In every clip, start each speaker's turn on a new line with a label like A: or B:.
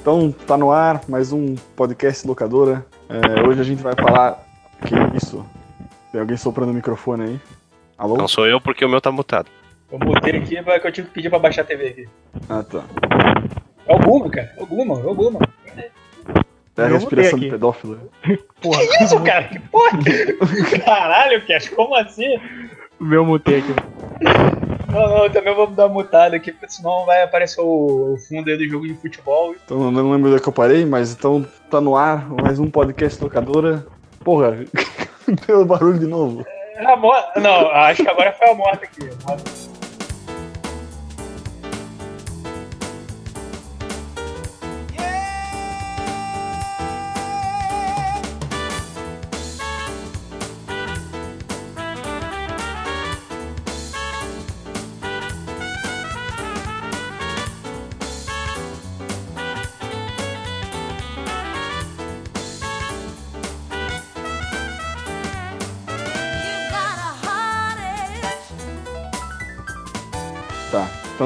A: Então, tá no ar mais um podcast locadora. É, hoje a gente vai falar. Que isso? Tem alguém soprando o microfone aí? Alô?
B: Não sou eu porque o meu tá mutado.
C: Eu mutei aqui porque eu tive que pedir pra baixar a TV aqui.
A: Ah, tá.
C: É o Guma, cara. É o Guma, é o Guma.
A: É a
D: Eu
A: respiração
D: aqui.
A: pedófilo.
D: Porra,
C: Que isso, cara? Que porra? que- Caralho, Cash, como assim?
D: o meu mutei aqui.
C: Não, não, eu também vou dar uma mutada aqui, porque senão vai aparecer o, o fundo aí do jogo de futebol.
A: Então, eu não lembro é que eu parei, mas então tá no ar mais um podcast locadora. Porra, deu barulho de novo.
C: É a morte. Não, acho que agora foi a morte aqui. A morte.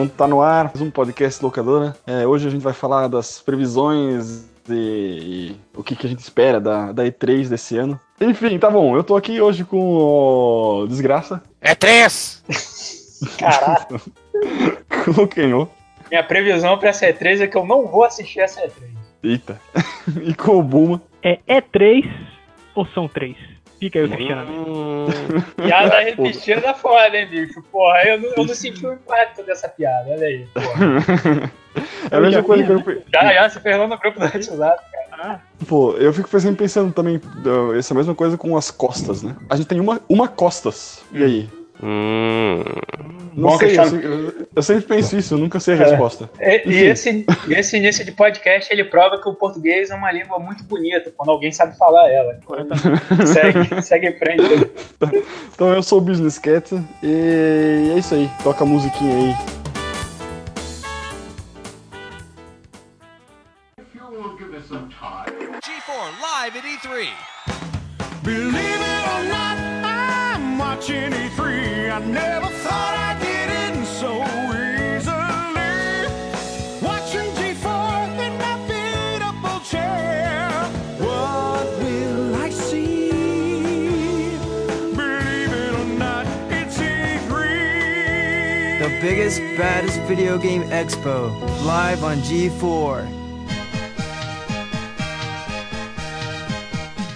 A: Então tá no ar mais um podcast locadora. É, hoje a gente vai falar das previsões e, e o que, que a gente espera da, da E3 desse ano. Enfim, tá bom. Eu tô aqui hoje com o Desgraça.
B: É três!
C: Caralho.
A: Com o Kenô.
C: Minha previsão pra essa E3 é que eu não vou assistir essa E3.
A: Eita. e com o Buma.
D: É E3 ou são três? Fica aí o questionamento.
B: Hum,
C: Piada repetida da foda, hein, bicho? Porra, eu não, eu não senti o impacto dessa piada, olha aí. Porra.
A: É a mesma coisa que eu, pe-
C: Já, já, você fez lá no grupo do WhatsApp.
D: Ah,
A: Pô, eu fico sempre pensando também, essa mesma coisa com as costas, né? A gente tem uma, uma costas. E aí?
B: Hum.
A: Não
C: Bom
A: sei, eu, eu- eu sempre penso isso, eu nunca sei a
C: É.
A: resposta.
C: E,
A: Enfim.
C: e esse, esse início de podcast ele prova que o português é uma língua muito bonita quando alguém sabe falar ela. segue, segue em frente.
A: Então eu sou o Business Cat e é isso aí. Toca a musiquinha aí.
E: G4 live at E E3.
F: Believe it or not, I'm watching E3. Never thought I'd get in so easily. Watching G4 in my chair. What will I see? Believe it or not, it's E3.
G: The biggest, baddest video game expo, live on G4.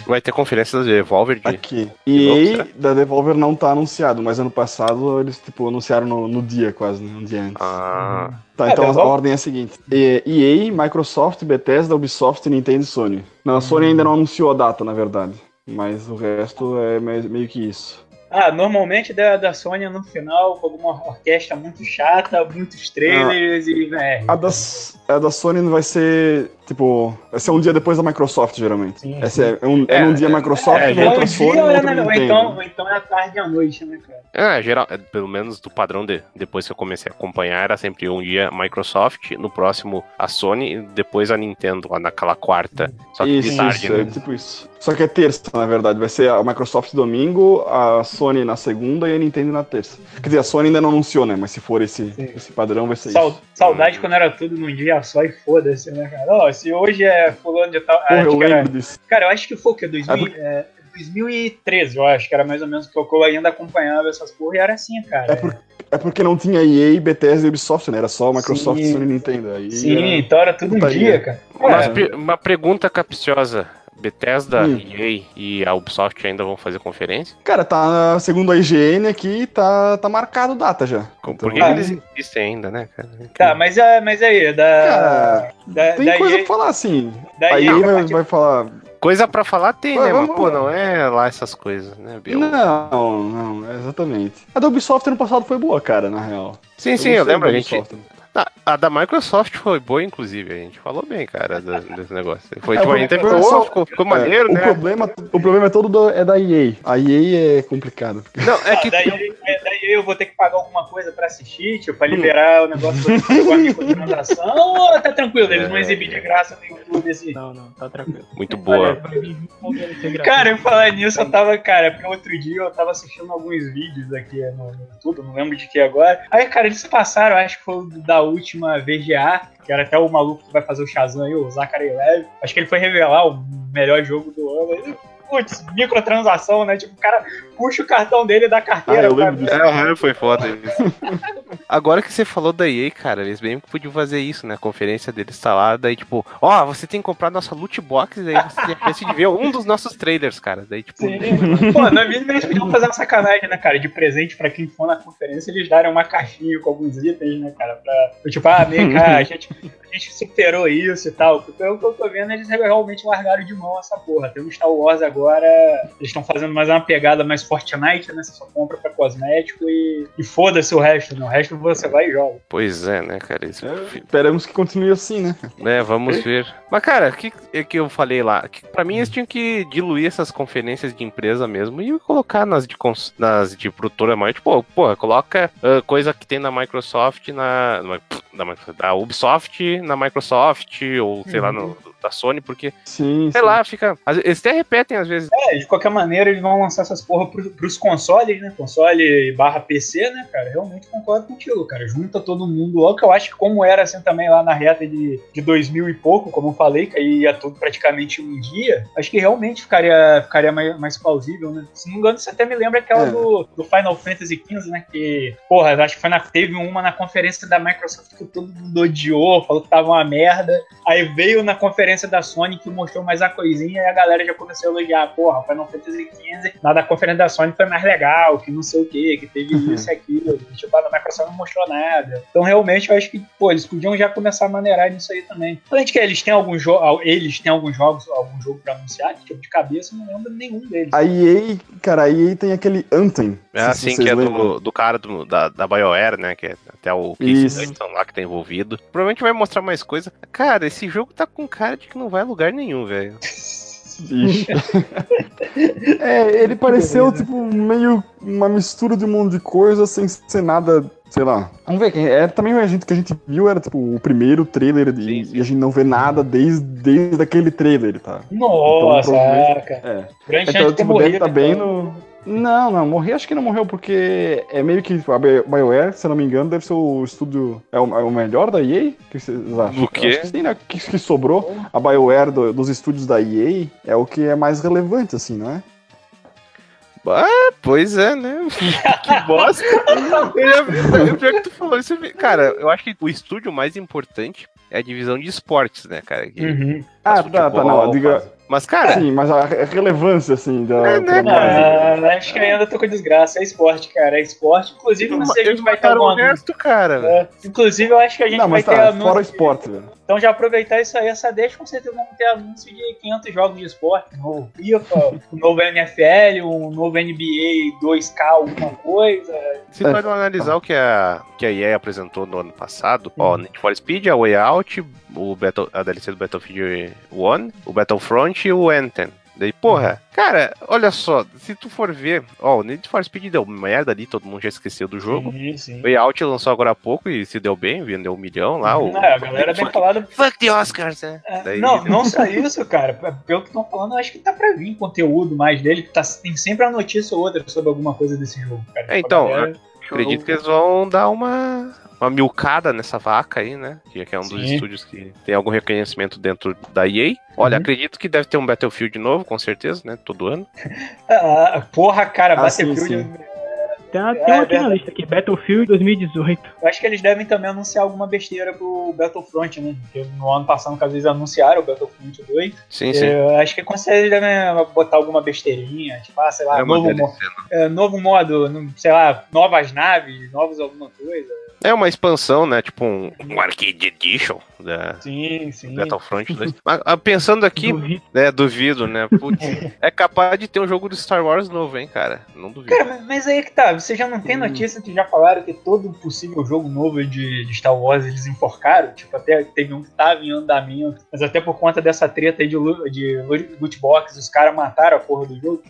B: Vai ter conferência da Devolver de.
A: Aqui. E aí, da Devolver não tá anunciado, mas ano passado eles, tipo, anunciaram no, no dia quase, né? Um dia antes.
B: Ah.
A: Tá,
C: É,
A: então a ordem é a seguinte: EA, Microsoft, Bethesda, Ubisoft, Nintendo e Sony. Não, a Sony ainda não anunciou a data, na verdade. Mas o resto é me- meio que isso.
C: Ah, normalmente da, da Sony no final, com alguma orquestra muito chata, muitos trailers e VR.
A: A, das, a da Sony não vai ser, tipo, vai ser um dia depois da Microsoft, geralmente.
C: Sim,
A: Essa é, é um, é num dia Microsoft,
B: é,
C: ou,
A: outro
C: um
A: Sony,
C: é
A: outro
C: na- ou então, ou então é à tarde e à noite, né, cara?
B: É, geral, é, pelo menos do padrão de depois que eu comecei a acompanhar, era sempre um dia Microsoft, no próximo a Sony e depois a Nintendo, lá naquela quarta. Só que
A: Isso,
B: de tarde,
A: isso, é
B: né?
A: tipo isso. Só que é terça, na verdade. Vai ser a Microsoft domingo, a Sony na segunda e a Nintendo na terça. Quer dizer, a Sony ainda não anunciou, né? Mas se for esse,
C: Sim.
A: esse padrão, vai ser isso.
C: saudade quando era tudo num dia só e foda-se, né, cara? Ó, se hoje é fulano de tal.
A: Porra,
C: acho
A: eu
C: que era-
A: lembro disso.
C: Cara, eu acho que foi o quê? 2000,
A: É porque-
C: é, 2013, eu acho, que era mais ou menos que eu que eu ainda acompanhava essas porra e era assim, cara.
A: É, por- é porque não tinha EA, Bethesda e Ubisoft, né? Era só Microsoft,
C: Sim.
A: Sony e Nintendo. Aí
C: Sim,
A: era-
C: então era tudo um dia, cara.
B: Mas
C: É,
B: uma pergunta capciosa. Bethesda,
A: Hum.
B: EA e a Ubisoft ainda vão fazer conferência?
A: Cara, tá, segundo a IGN aqui, tá, tá marcado data já.
B: Por
A: Então,
B: que
C: Ah,
B: eles existem ainda, né, cara?
C: Tá, mas, é, mas aí, da.
A: Cara,
C: da,
A: Tem
C: da
A: coisa
C: EA
A: pra falar, assim.
C: da EA,
A: vai,
C: partir-
A: vai falar...
B: Coisa pra falar tem,
A: Vai,
B: né? Mas,
A: vamos
B: pô,
A: lá.
B: não é lá essas coisas, né, Biel?
A: Não, não, exatamente. A da Ubisoft ano passado foi boa, cara, na real.
B: Sim, sim, eu lembro. A gente,
A: Ubisoft.
B: A, a da Microsoft foi boa, inclusive. A gente falou bem, cara, do- desse negócio. Foi,
A: É,
B: tipo,
A: o
B: a gente teve,
A: problema é
B: "Oh,
A: só-
B: ficou, ficou
A: É,
B: maneiro,
A: o
B: né?
A: Problema, o problema é todo do- é da EA. A EA é complicado.
B: Não, é que.
C: Ah, daí, é, daí eu vou ter que pagar alguma coisa pra assistir, tipo, pra liberar o negócio do a microtransação, ou tá tranquilo, eles não
B: É.
C: exibem de graça no YouTube assim.
D: Não, não, tá tranquilo.
B: Muito boa.
C: Cara, eu falar nisso, eu tava, cara, porque outro dia eu tava assistindo alguns vídeos aqui no, no YouTube, não lembro de que agora. Aí, cara, eles passaram, acho que foi o última VGA, que era até o maluco que vai fazer o Shazam aí, o Zachary Levi. Acho que ele foi revelar o melhor jogo do ano. Putz, microtransação, né? Tipo, o cara puxa o cartão dele da
A: Ah,
C: carteira.
A: eu
C: pra-
A: lembro disso.
B: É, foi foda isso. Agora que você falou da EA, cara, eles bem podiam fazer isso, né? A conferência deles tá lá, daí tipo, ó, você tem que comprar nossa loot box, daí você tem a chance de ver um dos nossos trailers, cara. Daí, tipo,
C: Sim. Pô, na mínima eles podiam fazer uma sacanagem, né, cara? De presente pra quem for na conferência, eles darem uma caixinha com alguns itens, né, cara? Pra, tipo, ah, meio cara, a gente, a gente superou isso e tal. Pelo que eu tô vendo, eles realmente largaram de mão essa porra. Tem o Star Wars agora, eles estão fazendo mais uma pegada mais Fortnite, né? Você só compra pra cosmético e, e foda-se o resto, né? O resto você vai e joga.
B: pois é, né, cara? Isso,
A: Esperamos que continue assim, né?
B: né, vamos ver. Mas, cara, o que, é que eu falei lá? Que, pra mim, eles tinham que diluir essas conferências de empresa mesmo e colocar nas de, cons- nas de produtora maior. Tipo, porra, coloca ah, coisa que tem na Microsoft, na, na, da, Microsoft- da Ubisoft, na Microsoft, ou sei lá, no, da Sony, porque,
A: Sim,
B: sei
A: sim.
B: lá, fica. Eles até repetem às vezes.
C: É, de qualquer maneira, eles vão lançar essas porra pro, pros consoles, né? Console barra PC, né, cara? Realmente concordo contigo, cara. Junta todo mundo logo, que eu acho que como era assim também lá na reta de, de 2000 e pouco, como eu falei, que aí ia tudo praticamente um dia, acho que realmente ficaria, ficaria mais, mais plausível, né? Se não me engano, isso até me lembra aquela
A: É.
C: do, do Final Fantasy XV, né? Que, porra, acho que foi na, teve uma na conferência da Microsoft que todo mundo odiou, falou que tava uma merda. Aí veio na conferência da Sony que mostrou mais a coisinha e a galera já começou a elogiar. Porra, Final Fantasy XV, na da conferência da Sony foi mais legal, que não sei o que, que teve isso e aquilo. Tipo, a da Microsoft não mostrou nada. Então, realmente, eu acho que, pô, eles podiam já começar a maneirar nisso aí também. Além de que eles têm alguns jogos, eles têm alguns jogos, algum jogo pra anunciar, que, tipo, de cabeça, eu não lembro nenhum deles.
A: A EA, cara, a EA tem aquele Anthem.
B: É assim que é do, do cara do- da, da BioWare, né? Que é até o. Hudson lá que tá envolvido. Provavelmente vai mostrar mais coisa. Cara, esse jogo tá com cara de que não vai a lugar nenhum, velho.
A: Ixi. é, ele pareceu tipo meio uma mistura de um monte de coisa sem ser nada, sei lá. Vamos ver, é, também a gente que a gente viu era tipo o primeiro trailer de-
B: Sim, sim.
A: e a gente não vê nada desde, desde aquele trailer, tá?
C: Nossa,
A: Então,
C: cara.
A: É.
C: Grande
A: Então, tipo, deve tá bem
C: então.
A: no. Não, não, morrer acho que não morreu, porque é meio que tipo, a Bi- BioWare, se eu não me engano, deve ser o estúdio. É o, é o melhor da EA? O que vocês acham?
B: Do quê?
A: Acho que sim, né? Que, que sobrou. A BioWare do- dos estúdios da EA é o que é mais relevante, assim, não é?
B: Ah, pois é, né? que bosta. Eu, pior que tu falou isso. Cara, eu acho que o estúdio mais importante é a divisão de esportes, né, cara? Que
C: Uhum.
A: Ah, tá, tá, não. Diga,
B: faz- Mas, cara,
A: sim, mas a re- relevância, assim, da.
B: É, né,
A: pra-
C: Ah, acho que ainda tô com desgraça. É esporte, cara. É esporte. Inclusive, não sei se a gente vai ter
B: o resto, cara.
C: É, inclusive, eu acho que a gente
A: Não,
C: vai
A: mas
C: ter
A: tá,
C: anúncio.
A: fora
C: de-
A: esporte, velho.
C: Então, já aproveitar isso aí, essa deixa, com certeza vamos ter anúncio de 500 jogos de esporte. Um novo FIFA, um novo NFL, um novo NBA 2K, alguma coisa.
B: Se
A: É.
B: nós analisar o que a, que a EA apresentou no ano passado, ó, Need for Speed, a Way Out, o Battle, a DLC do Battlefield 1, o Battlefront e o Anthem. Daí, porra, cara, olha só, se tu for ver, ó, o Need for Speed deu merda ali, todo mundo já esqueceu do jogo.
C: Sim, sim.
B: O Way Out lançou agora há pouco e se deu bem, vendeu um milhão lá. O...
C: É, a galera bem falada.
B: Fuck the Oscars, né?
C: É,
B: Daí-
C: Não, não só isso, cara. Pelo que estão falando, eu acho que tá pra vir conteúdo mais dele, que tá, tem sempre a notícia ou outra sobre alguma coisa desse jogo, cara.
B: É, então,
C: galera-
B: Acredito que eles vão dar uma, uma milcada nessa vaca aí, né? Que é um dos
C: Sim.
B: estúdios que tem algum reconhecimento dentro da EA. Olha,
C: Uhum.
B: acredito que deve ter um Battlefield novo, com certeza, né? Todo ano.
C: Ah, porra, cara,
A: Ah, sim,
C: Battlefield.
A: sim.
D: Tem, tem
C: É,
D: uma aqui na lista aqui, Battlefield 2018.
C: Eu acho que eles devem também anunciar alguma besteira pro Battlefront, né? Porque no ano passado, no caso, eles anunciaram o Battlefront 2.
B: Sim, sim.
C: Eu acho que com certeza eles devem botar alguma besteirinha, tipo, ah, sei lá,
B: É uma
C: novo, mo- é, novo modo, não- sei lá, novas naves, novos alguma coisa.
B: É uma expansão, né? Tipo um, um Arcade Edition da
C: Sim, sim.
B: Battlefront 2. Mas, ah, pensando aqui,
D: Duvido.
B: né? Duvido, né? Putz, é capaz de ter um jogo do Star Wars novo, hein, cara? Não duvido.
C: Cara, mas- mas aí que tá, você já não tem notícia que já falaram que todo possível jogo novo de, de Star Wars eles enforcaram? Tipo, até teve um que tava em andamento, mas até por conta dessa treta aí de, de loot box, os caras mataram a porra do jogo,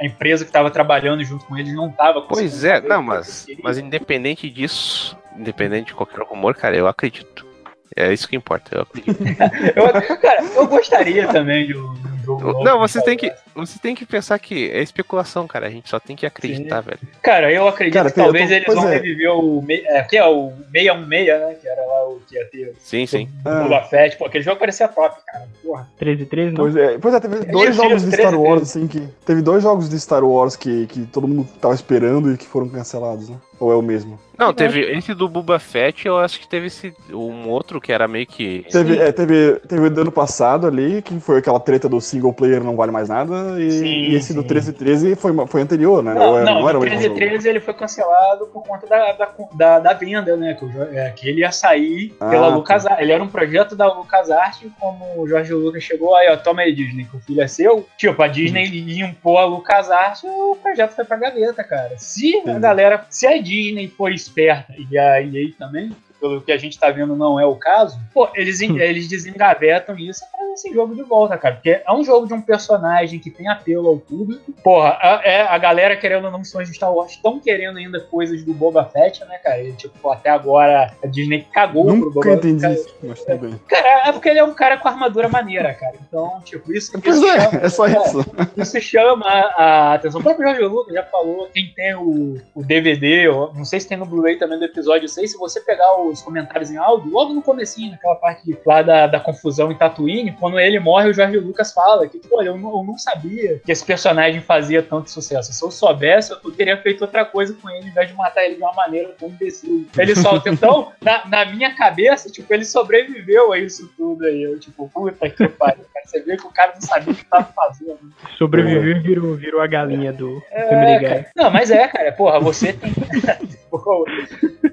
C: a- empresa que tava trabalhando junto com eles não tava
B: Pois é, não, mas, mas independente disso, independente de qualquer rumor, cara, eu acredito. É isso que importa, eu acredito.
C: Eu, cara, eu gostaria também de um jogo novo
B: Não,
C: de
B: você tem que, você tem que pensar que é especulação, cara. A gente só tem que acreditar, velho.
C: Cara, eu acredito
A: Cara,
C: que talvez
A: tô-
C: eles
A: pois
C: vão
A: é.
C: reviver o. me- É, que é o 616, né? Que era lá o que ia ter.
B: Sim, sim.
C: O
A: Ah.
C: Boba Fett. Pô, aquele jogo parecia top, cara. Porra.
D: 13 13 não?
A: Pois é, pois é, teve dois jogos de Star
C: 13,
A: Wars, assim, que. Teve dois jogos de Star Wars que, que todo mundo tava esperando e que foram cancelados, né? Ou é o mesmo?
B: Não, teve esse do Boba Fett, eu acho que teve esse um outro que era meio que
A: Teve, é, teve, teve o do ano passado ali, que foi aquela treta do single player não vale mais nada, e,
C: Sim,
A: e esse do
C: sim.
A: 1313 foi, foi anterior, né?
C: Não,
A: Ou era-
C: não,
A: era
C: o
A: o mesmo jogo?
C: 1313 ele foi cancelado por conta da, da, da, da venda, né? Que, é, que ele ia sair
A: Ah,
C: pela
A: tá.
C: LucasArts. Ele era um projeto da LucasArts, como o Jorge Lucas chegou aí, ó, toma aí, Disney, que o filho é seu. Tipo, a Disney ia impor a LucasArts, o projeto foi pra gaveta, cara. Se a galera, se a Disney for esperta e a EA também, pelo que a gente tá vendo não é o caso, pô, eles, eles desengavetam isso e esse jogo de volta, cara. Porque é um jogo de um personagem que tem apelo ao público. Porra, a, é, a galera querendo ou não fãs de Star Wars estão querendo ainda coisas do Boba Fett, né, cara? E, tipo, até agora a Disney cagou pro
A: Nunca
C: Boba
A: entendi
C: Fett.
A: isso, mas bem.
C: Cara, é porque ele é um cara com armadura maneira, cara. Então, tipo, isso,
A: Pois
C: isso
A: é,
C: chama-
A: é só isso.
C: isso chama a atenção. O próprio Jorge Lucas já falou, quem tem o, o DVD, eu não sei se tem no Blu-ray também do episódio 6, se você pegar os comentários em áudio, logo no comecinho, naquela parte lá da, da confusão em Tatooine, quando ele morre, o Jorge Lucas fala que, olha, eu, não- eu não sabia que esse personagem fazia tanto sucesso. Se eu soubesse, eu teria feito outra coisa com ele, ao invés de matar ele de uma maneira tão imbecil. Ele só, então, na, na minha cabeça, tipo, ele sobreviveu a isso tudo aí. Eu, tipo, puta que pariu, cara. Você vê que o cara não sabia o que tava fazendo.
D: Sobreviveu e virou, virou a galinha do
C: É,
D: Family Guy.
C: cara. Não, mas é, cara. Porra, você tem.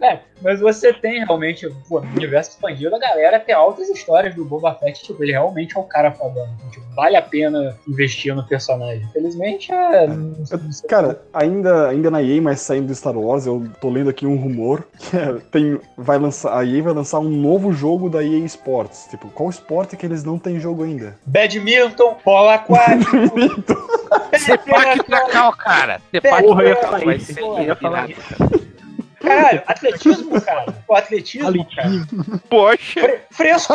C: É, mas você tem realmente, pô, no universo expandido, a galera tem altas histórias do Boba Fett. Tipo, ele realmente é o cara fodão. Então, tipo, vale a pena investir no personagem. Infelizmente, é.
A: Cara, ainda, ainda na EA, mas saindo do Star Wars, eu tô lendo aqui um rumor que é, tem, vai lançar, a EA vai lançar um novo jogo da EA Sports. Tipo, qual esporte que eles não têm jogo ainda?
C: Badminton, polo aquático.
B: Sepak Tracal, cara. Tracal
D: falar
B: vai ser.
C: Caralho, atletismo, cara. Pô, atletismo, cara.
D: Alitinho.
B: Poxa,
C: Fre fresco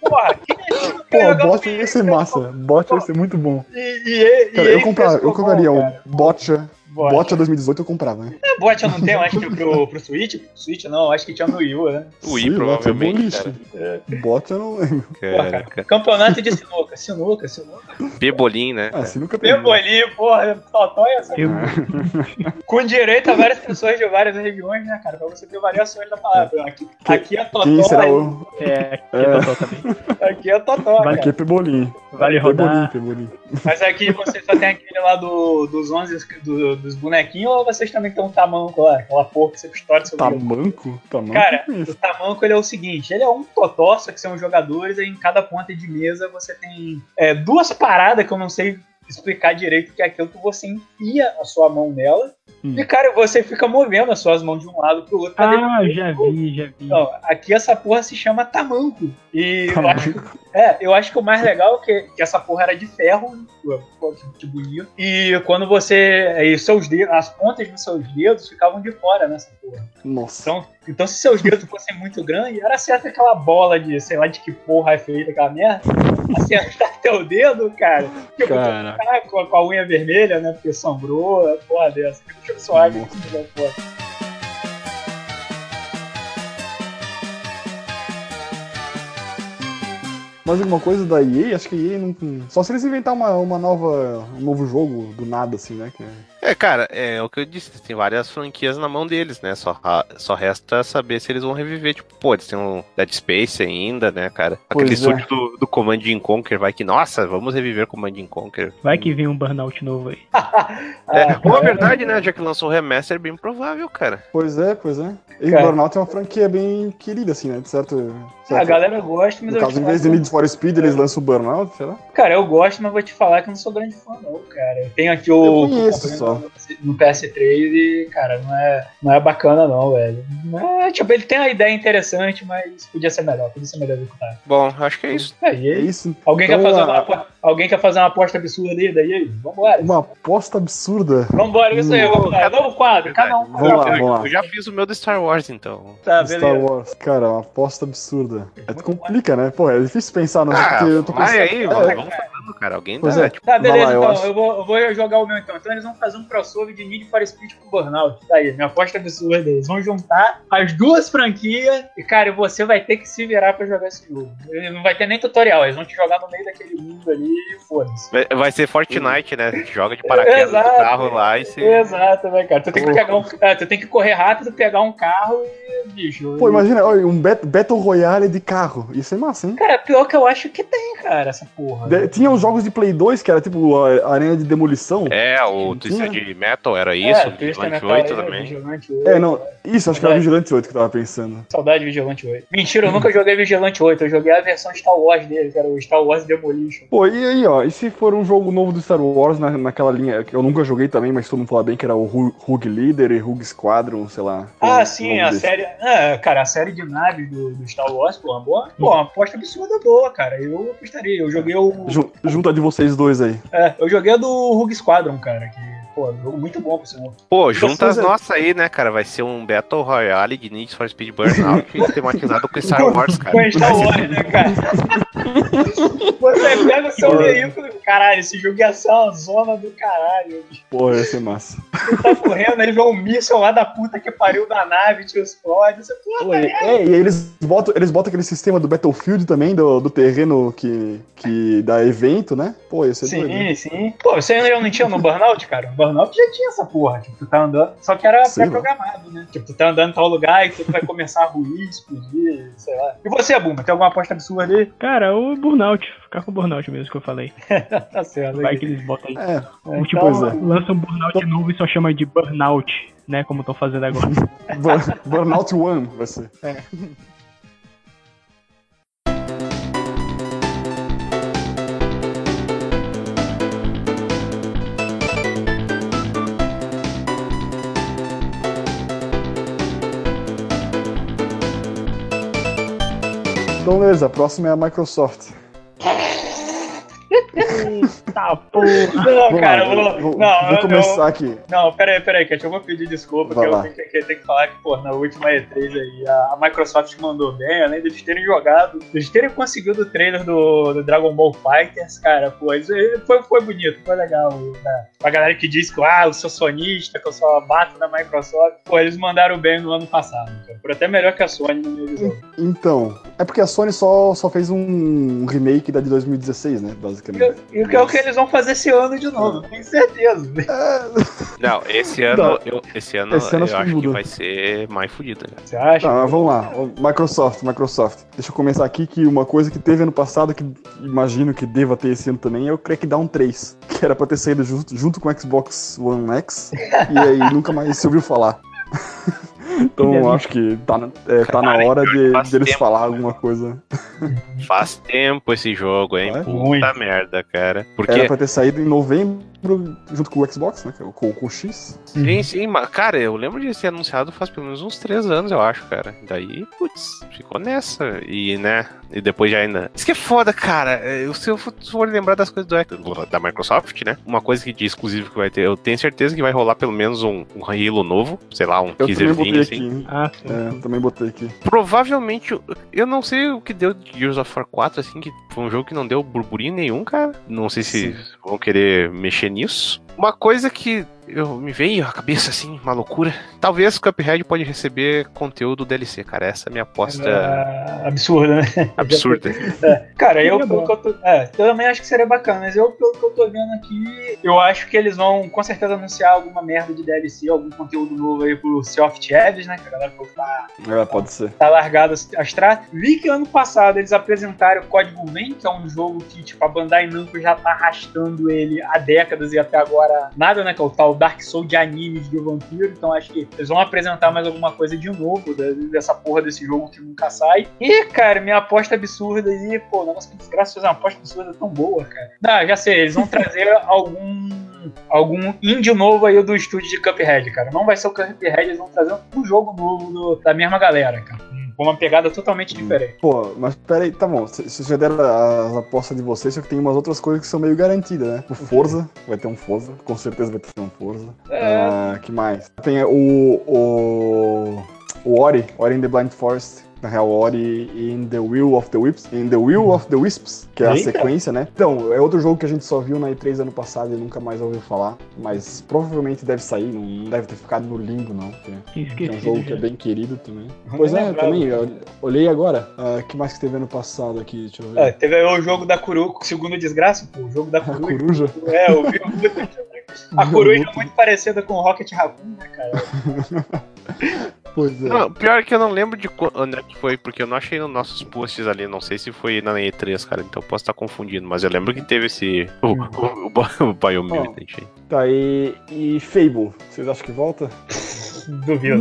C: Porra, que
A: Pô,
C: cara.
A: bot ia ser massa. Bot ia ser muito bom.
C: E, e,
A: Cara,
C: e
A: eu,
C: ele
A: comprava, eu compraria
C: bom,
A: um
C: cara.
A: Botcha.
C: Bot.
A: Botcha 2018 eu comprava, né?
C: É, bot eu não tenho, acho que pro, pro Switch. Switch não, acho que tinha no Wii U, né?
B: o I
A: Sei lá,
B: provavelmente, cara.
A: Botcha eu não lembro.
B: Caraca.
C: Campeonato de sinuca, sinuca, sinuca.
B: Pebolim, né?
A: Ah, assim nunca peguei.
C: Pebolim, porra, totó e essa.
D: Eu,
C: Com direito a várias pessoas de várias regiões, né, cara? Pra você ter variações da palavra. Aqui, aqui é totó,
A: Quem será o.
D: é, que
A: É.
D: é Totó também.
C: aqui é totó,
D: Vale
A: Aqui é. Pebolim.
D: Vale
A: Pebolim,
D: rodar.
A: Pebolim.
C: Mas aqui você só tem aquele lá do, dos 11 do- dos bonequinhos ou vocês também tem um tamanco lá? Aquela porra que você seu dedo?
A: Tamanco? Tamanco?
C: Cara,
A: é
C: o tamanco ele é o seguinte, ele é um totó, só que são jogadores, aí em cada ponta de mesa você tem é, duas paradas que eu não sei explicar direito, que é aquilo que você enfia a sua mão nela,
A: Hum.
C: e cara, você fica movendo as suas mãos de um lado pro outro. pra
D: Ah, já vi, já vi.
C: Não, aqui essa porra se chama tamanco. E eu acho,
A: Tamanco.
C: é, eu acho que o mais legal é que, que essa porra era de ferro, que, que bonito. E quando você. E seus dedos, as pontas dos seus dedos ficavam de fora nessa porra.
A: Nossa.
C: Então, então, se seus dedos fossem muito grandes, era certo aquela bola de, sei lá, de que porra é feita aquela merda. Acertar teu dedo, cara. Tipo,
A: Cara.
C: tu ficar com, a- com a unha vermelha, né? Porque sangrou, é porra dessa. Deixa eu suave. Porra.
A: Mais alguma coisa da EA? Acho que a EA não. Só se eles inventar uma, uma nova, um novo jogo do nada, assim, né? Que é-
B: É, cara, é o que eu disse, tem várias franquias na mão deles, né? Só, só resta saber se eles vão reviver. Tipo, pô, eles têm um Dead Space ainda, né, cara? Aquele
A: Pois é.
B: estúdio do, do Command and Conquer vai que, nossa, vamos reviver Command and Conquer.
D: Vai que vem um burnout novo aí.
B: É,
C: Ah,
B: ou a verdade, né? Já que lançou o remaster, é bem provável, cara.
A: Pois é, pois é. E
C: Cara.
A: Burnout é uma franquia bem querida, assim, né? De certo.
C: A
A: certo-
C: galera gosta, mas
A: No
C: eu
A: caso, em vez de Need for Speed, eles lançam o Burnout, será?
C: Cara, eu gosto, mas vou te falar que eu não sou grande fã, não, cara. Eu tenho aqui o.
A: Eu conheço só.
C: No PS3 e, cara, não é, não é bacana, não, velho. Não é, tipo, ele tem uma ideia interessante, mas podia ser melhor, podia ser melhor executado.
B: Bom, acho que é isso.
C: É, e
A: É isso.
C: Alguém,
A: Então,
C: quer fazer
A: a-
C: uma, apo- alguém quer fazer uma aposta absurda aí? Daí aí? Vambora.
A: Uma aposta absurda.
C: Vambora, isso aí, vamos lá. Novo quadro, cada um.
A: Vamos lá,
B: eu,
A: vamos lá.
B: eu já fiz o meu do Star Wars, então.
C: Tá,
A: Star
C: beleza.
A: Wars. Cara, uma aposta absurda. É
C: Muito
A: complica, né? Pô, é difícil pensar, não.
B: Ah,
A: porque eu tô pensando-
B: aí,
A: é,
B: vamos, vamos falando cara. Alguém
A: Pois
B: dá,
A: é.
B: tipo,
C: Tá, beleza,
A: lá, eu
C: então.
A: acho.
C: Eu, vou, eu vou jogar o meu então. Então eles vão fazer um crossover de Need for Speed com Burnout. Tá aí, minha aposta absurda deles. Vão juntar as duas franquias e, cara, você vai ter que se virar pra jogar esse jogo. Não vai ter nem tutorial, eles vão te jogar no meio daquele mundo ali e foda-se.
B: vai- ser Fortnite, né? Joga de paraquedas
C: Exato.
B: carro lá e você.
C: Exato, né, cara? Tu tem que pegar um. é, tu tem que correr rápido, pegar um carro e. Bicho.
A: Pô,
C: e-
A: imagina, olha, um Battle Royale de carro. Isso é massa, hein?
C: Cara, pior que eu acho que tem, cara, essa porra.
A: De- tinha os jogos de Play 2, que era tipo a arena de demolição.
B: É, o. Twisted Metal era
C: É,
B: isso,
C: Twisted
B: Vigilante
C: Metal
B: 8
C: aí,
B: também.
C: Vigilante 8.
A: É, não. Isso, acho que era
C: É.
A: Vigilante 8 que eu tava pensando.
C: Saudade de Vigilante 8. Mentira, eu nunca joguei Vigilante 8, eu joguei a versão Star Wars dele, que era o Star Wars Demolition.
A: Pô, e aí, ó, e se for um jogo novo do Star Wars na, naquela linha, que eu nunca joguei também, mas todo mundo fala bem, que era o Rogue Leader e Rogue Squadron, sei lá.
C: Ah, sim, a
A: desse.
C: série. É, cara, a série de naves do, do Star Wars, pô, uma boa. Pô, uma aposta absurda boa, cara. Eu apostaria. Eu joguei o.
A: Ju- Junta de vocês dois aí.
C: É, eu joguei a do Rogue Squadron, cara. Que, pô, jogo muito bom por sinal.
B: Pô, junta as nossas aí, né, cara? Vai ser um Battle Royale de Need for Speed Burnout tematizado com Star Wars, cara.
C: Com Star Wars, né, cara? Você pega o seu veículo. Caralho, esse jogo ia ser uma zona do caralho.
A: Pô, ia ser massa.
C: Ele tá correndo, ele vê um míssil lá da puta que pariu da nave, te explode. Você,
A: e- é, e eles botam, eles botam aquele sistema do Battlefield também, do, do terreno que, que dá evento, né? Pô, ia ser doido.
C: Sim, sim. Pô, você ainda não tinha no Burnout, cara? No Burnout já tinha essa porra. Tipo, tu tá andando. Só que era pré-programado, né? Tipo, tu tá andando em tal lugar e tudo vai começar a ruir, explodir, sei lá. E você, Buma, tem alguma aposta absurda ali?
D: Cara, o Burnout. Ficar com o Burnout mesmo que eu falei.
C: Tá certo.
D: Vai que eles botam aí.
A: É,
C: É,
D: Tipo,
A: é.
D: lança um Burnout novo e só chama de Burnout, né? Como estão fazendo agora.
A: Bur- Burnout One vai ser. Então, beleza, a próxima é a Microsoft.
D: Eita porra.
C: Não,
A: Vamos
C: cara,
A: lá,
C: eu vou,
A: vou,
C: não,
A: vou
C: eu-
A: começar aqui.
C: Não, peraí, peraí, Cat, eu vou pedir desculpa,
A: Vai
C: que eu
A: lá.
C: tenho que, que eu tenho que falar que, pô, na última E3 aí, a, a Microsoft mandou bem, além deles terem jogado, eles terem conseguido o trailer do, do Dragon Ball Fighters, cara, pô, isso aí foi, foi bonito, foi legal. Né? A galera que diz que, ah, eu sou sonista, que eu só bato na Microsoft, pô, eles mandaram bem no ano passado, cara. Foi até melhor que a Sony, minha visão.
A: Então, é porque a Sony só, só fez um remake da de 2016, né? Basicamente.
C: E o que é o que eles vão fazer esse ano de novo, tenho certeza.
B: Não, esse ano,
A: Não.
B: eu, esse ano,
A: Esse ano
B: eu
A: acho que
B: vai ser mais fodido. Né?
C: Você acha?
A: Tá, mas vamos lá. Microsoft, Microsoft. Deixa eu começar aqui que uma coisa que teve ano passado, que imagino que deva ter esse ano também, é o Crackdown 3. Que era pra ter saído junto, junto com o Xbox One X. e aí nunca mais se ouviu falar. então acho que tá, na- é, tá na
B: Cara,
A: hora de,
B: faz
A: de eles
B: tempo.
A: falar alguma coisa.
B: Faz tempo esse jogo, hein?
A: Vai?
B: Puta
C: Muito.
B: merda, cara.
A: Era
B: Porque,
A: pra ter saído em novembro junto com o Xbox, né? Com, com o X.
B: sim, sim, mas, cara, eu lembro de ser anunciado faz pelo menos uns três anos, eu acho, cara. Daí, putz, ficou nessa. E, né, e depois já ainda. Isso que é foda, cara. É, Se eu for lembrar das coisas do, da Microsoft, né? Uma coisa que de exclusivo que vai ter, eu tenho certeza que vai rolar pelo menos um, um Halo novo, sei lá, um
A: Eu também botei
B: teaserzinho
A: aqui.
B: assim.
D: Ah.
A: É, eu também botei aqui.
B: Provavelmente, eu- eu não sei o que deu de Gears of War 4, assim, que foi um jogo que não deu burburinho nenhum, cara. Não sei se
A: Sim.
B: vão querer mexer nisso. Uma coisa que eu me veio à cabeça, assim, uma loucura. Talvez o Cuphead pode receber conteúdo DLC, cara. Essa é a minha aposta
C: É, absurda, né?
B: absurda.
C: Cara, eu, pelo que eu, tô, é, eu também acho que seria bacana, mas eu, pelo que eu tô vendo aqui, eu acho que eles vão com certeza anunciar alguma merda de DLC, algum conteúdo novo aí pro Sea of Thieves, né? Que a galera falou que tá,
A: É, pode ser.
C: tá largado as traças. Vi que ano passado eles apresentaram o Código Vein, que é um jogo que, tipo, a Bandai Namco já tá arrastando ele há décadas e até agora nada, né? Que é o tal Dark Souls de animes de vampiro. Então acho que eles vão apresentar mais alguma coisa de novo dessa porra desse jogo que nunca sai. E, cara, minha aposta absurda aí, pô, nossa, que desgraça fazer uma aposta absurda tão boa, cara. Não, já sei, eles vão trazer algum. Algum indie novo aí do estúdio de Cuphead, cara. Não vai ser o Cuphead, eles vão trazer um jogo novo do- da mesma galera, cara. Com uma pegada totalmente diferente.
A: Pô, mas peraí, tá bom. Vocês já deram as apostas de vocês, só que tem umas outras coisas que são meio garantidas, né? O Forza, vai ter um Forza, com certeza vai ter um Forza.
C: É.
A: Ah, que mais? Tem o. o... o Ori, Ori in the Blind Forest. Na real, Ori in the Will of the Wisps. In the Will of the Wisps, que é a
C: Eita.
A: sequência, né? Então, é outro jogo que a gente só viu na E3 ano passado e nunca mais ouviu falar. Mas provavelmente deve sair, não, deve ter ficado no limbo, não.
D: Tinha
A: É um jogo que é
D: já.
A: bem querido também.
C: Não
A: Pois é,
C: lembrava.
A: também. eu olhei agora. O que mais que teve ano passado aqui? Deixa eu ver.
C: É, teve o jogo da Coruja, segundo desgraça, pô, o jogo da
A: A
C: Coruja.
A: coruja.
C: É, eu vi muito. A coruja é muito parecida com o Rocket Raccoon, né, cara?
A: Pois é.
B: Não, pior que eu não lembro de quando onde é que foi, porque eu não achei nos nossos posts ali. Não sei se foi na E3, cara, então eu posso estar confundindo. Mas eu lembro que teve esse. O, o, o, o Biomutant aí.
A: Tá, e, e Fable, vocês acham que volta?
C: Duvido.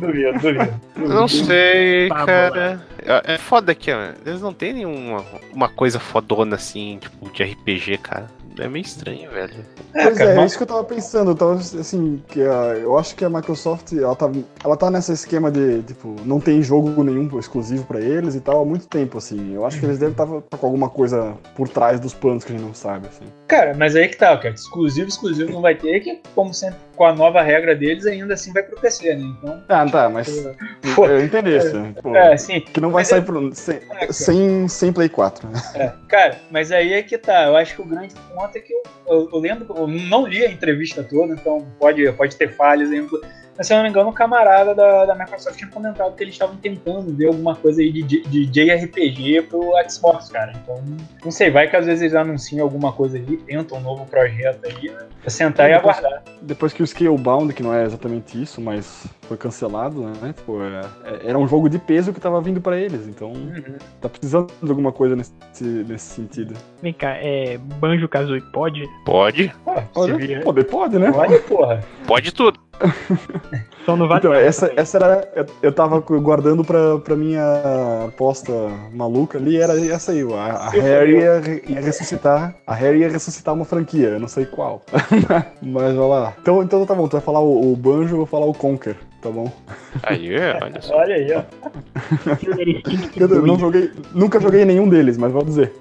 C: duvido, duvido.
B: Não sei,
D: Tá,
B: cara. É é foda que ó, eles não têm nenhuma uma coisa fodona assim, tipo, de RPG, cara. É meio estranho, velho.
A: Pois
C: cara,
A: é, é isso que eu tava pensando. Eu tava assim, que a- eu acho que a Microsoft, ela tá, ela tá nesse esquema de, tipo, não tem jogo nenhum exclusivo pra eles e tal há muito tempo, assim. Eu acho que eles devem estar com alguma coisa por trás dos planos que a gente não sabe, assim.
C: Cara, mas aí que tá, cara. Exclusivo, exclusivo não vai ter, que, como sempre, com a nova regra deles, ainda assim vai pro PC, né? Então.
A: Ah, tá, mas
C: Pô,
A: eu entendi isso. Pô,
C: É, assim,
A: que não vai
C: mas
A: sair
C: é-
A: pro, sem, sem, sem Play 4. né?
C: É, cara, mas aí é que tá. Eu acho que o grande ponto é que eu, eu, eu lembro, eu não li a entrevista toda, então pode, pode ter falhas ainda. Mas se eu não me engano, um camarada da, da Microsoft tinha comentado que eles estavam tentando ver alguma coisa aí de, de, de JRPG pro Xbox, cara. Então, não sei, vai que às vezes eles anunciam alguma coisa aí, tentam um novo projeto aí, né? Pra sentar e
A: Depois-
C: aguardar.
A: Depois que o Scalebound, que não é exatamente isso, mas foi cancelado, né? Tipo, é- é- era um jogo de peso que tava vindo pra eles, então
C: Uhum.
A: tá precisando de alguma coisa nesse, nesse sentido.
D: Vem cá, é. Banjo Kazooie pode?
B: Pode.
A: Olha,
C: vira-
A: poder pode, né?
C: Olha, porra.
B: Pode tudo.
D: Só não vale.
A: Então, essa, essa era. eu- Eu tava guardando pra, pra minha aposta maluca ali, era essa aí. A, a Harry ia, ia ressuscitar. A Harry ia ressuscitar uma franquia, eu não sei qual. Mas olha lá. Então, então tá bom, tu vai falar o, o Banjo, eu vou falar o Conker, tá bom?
B: Aí, olha só.
C: Olha aí, ó.
A: Eu não
D: 2.
A: joguei, nunca joguei nenhum deles, mas vou dizer.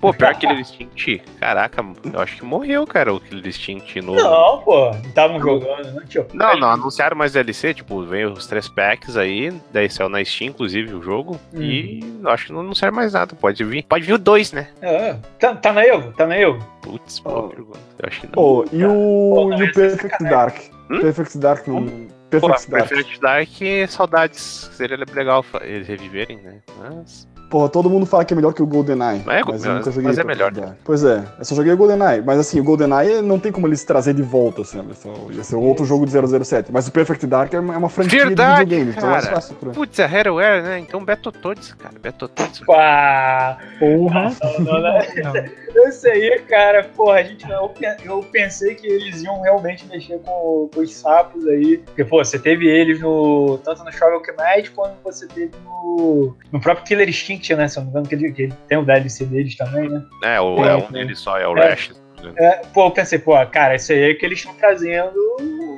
B: Pô, pior que Killer Instinct. Caraca, eu acho que morreu, cara, o Killer Instinct no.
C: Não, pô. Não estavam jogando, né? Tio?
B: Não, não, anunciaram mais DLC, tipo, veio os três packs aí, daí saiu na Steam, inclusive, o jogo,
C: Uhum.
B: e eu acho que não anunciaram mais nada, pode vir. Pode vir o dois, né?
C: É, tá, tá na Evo? Tá na Evo?
B: Putz, boa
A: Oh.
B: pergunta. Eu acho que não.
A: Pô, e o,
C: Pô,
A: e o
C: é
A: Perfect
C: sacanagem.
A: Dark?
B: Hum?
A: Perfect Dark não.
B: Pô,
A: Perfect Dark.
B: Perfect Dark, saudades. Seria legal eles reviverem, né? Mas.
A: Porra, todo mundo fala que é melhor que o GoldenEye.
B: Mas é-
A: mas eu nunca
B: mas
A: joguei
B: é
A: Perfect
B: melhor.
A: Dark. Pois é, eu só joguei o GoldenEye. Mas assim, o GoldenEye não tem como eles trazer de volta, assim. Ia ser, ia ser outro jogo de 007. Mas o Perfect Dark é uma, é franquia
B: Verdade,
A: de videogame. Então é fácil pra...
B: Putz, é Harroware, né? Então Battletoads, cara. Battletoads.
C: Pá!
D: Porra.
C: Não, não, não.
D: Não.
C: Esse aí, cara, porra, a gente, eu, eu pensei que eles iam realmente mexer com, com os sapos aí. Porque, pô, você teve eles no. Tanto no Shovel Knight quanto você teve no. No próprio Killer Instinct, né? Se eu não me engano, que ele, que ele tem o DLC deles também, né?
B: É, o,
C: É,
B: é um deles só, é o
C: É.
B: Rash.
C: É, pô, eu pensei, pô, cara, isso aí é que eles estão trazendo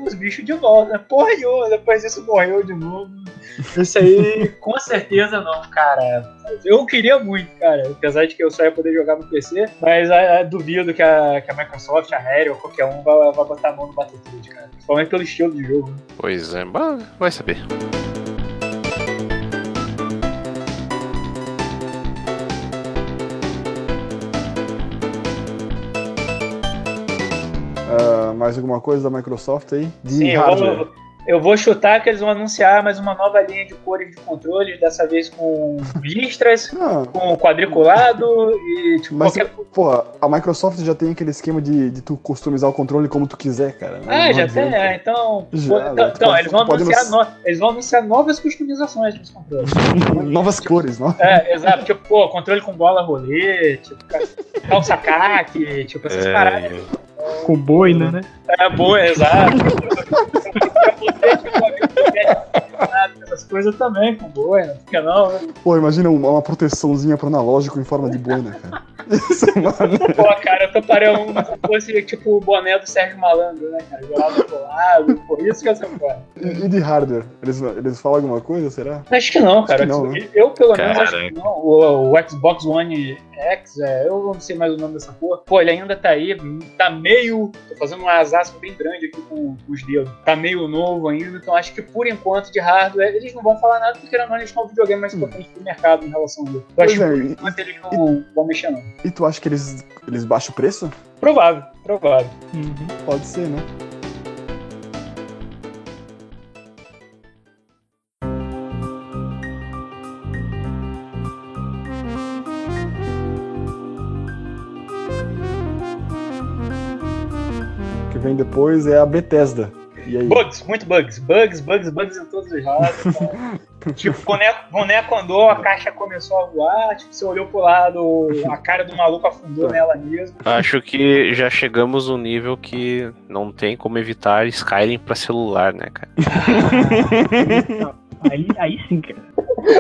C: os bichos de volta, né? Porra nenhuma, depois isso morreu de novo. Isso aí, com certeza não, cara. Eu queria muito, cara, apesar de que eu só ia poder jogar no PC, mas ah, ah, duvido que a, que a Microsoft, a Rare ou qualquer um vai, vai botar a mão no Battlefield, cara. Principalmente pelo estilo de jogo. né?
B: Pois é, vai saber.
A: Mais alguma coisa da Microsoft aí? De
C: Sim, eu
A: hardware.
C: vou, eu vou chutar que eles vão anunciar mais uma nova linha de cores de controles, dessa vez com listras,
A: Não,
C: com quadriculado e tipo,
A: mas,
C: qualquer
A: porra, a Microsoft já tem aquele esquema de, de tu customizar o controle como tu quiser, cara. Não-
C: Ah,
A: não
C: já tem, é, então.
A: Já,
C: pô,
A: né?
C: então, então,
A: pode-
C: eles, vão
A: pode
C: anunciar no- eles vão anunciar novas customizações dos controles.
A: Novas cores, não?
C: É, exato. Tipo, pô, controle com bola rolê, tipo, ca- calça caque, tipo, essas paradas.
D: Com boina, né?
C: É boa, exato. Coisas também, com boi, não fica não, né?
A: Pô, imagina uma, uma proteçãozinha pro analógico em forma de boina, cara. Isso, mano.
C: Pô, cara, eu tô parando como se fosse tipo o boné do Sérgio Malandro, né, cara? Gelado colado, por isso que eu sou fã.
A: E, e de hardware? Eles, eles falam alguma coisa, será?
C: Acho que não, cara.
A: Que não, né?
C: Eu, pelo menos, acho que não. O, o Xbox One X, é, eu não sei mais o nome dessa porra. Pô, ele ainda tá aí, tá meio. Tô fazendo um asasco bem grande aqui com, com os dedos. Tá meio novo ainda, então acho que por enquanto de hardware, eles não vão falar nada, porque não, eles estão um videogame mais potente do mercado em relação a ele. Eu
A: Pois
C: acho que
A: é, e,
C: eles não vão mexer, não.
A: e tu acha que eles, eles baixam o preço?
C: Provável, provável.
D: Uhum.
A: Pode ser, né? O que vem depois é a Bethesda. E aí?
C: Bugs, muito bugs. Bugs, bugs, bugs em todos os lados. tipo, boneco, boneco andou, a caixa começou a voar, tipo, você olhou pro lado, a cara do maluco afundou nela mesmo.
B: Acho que já chegamos no nível que não tem como evitar Skyrim pra celular, né, cara?
D: Aí, aí sim, cara.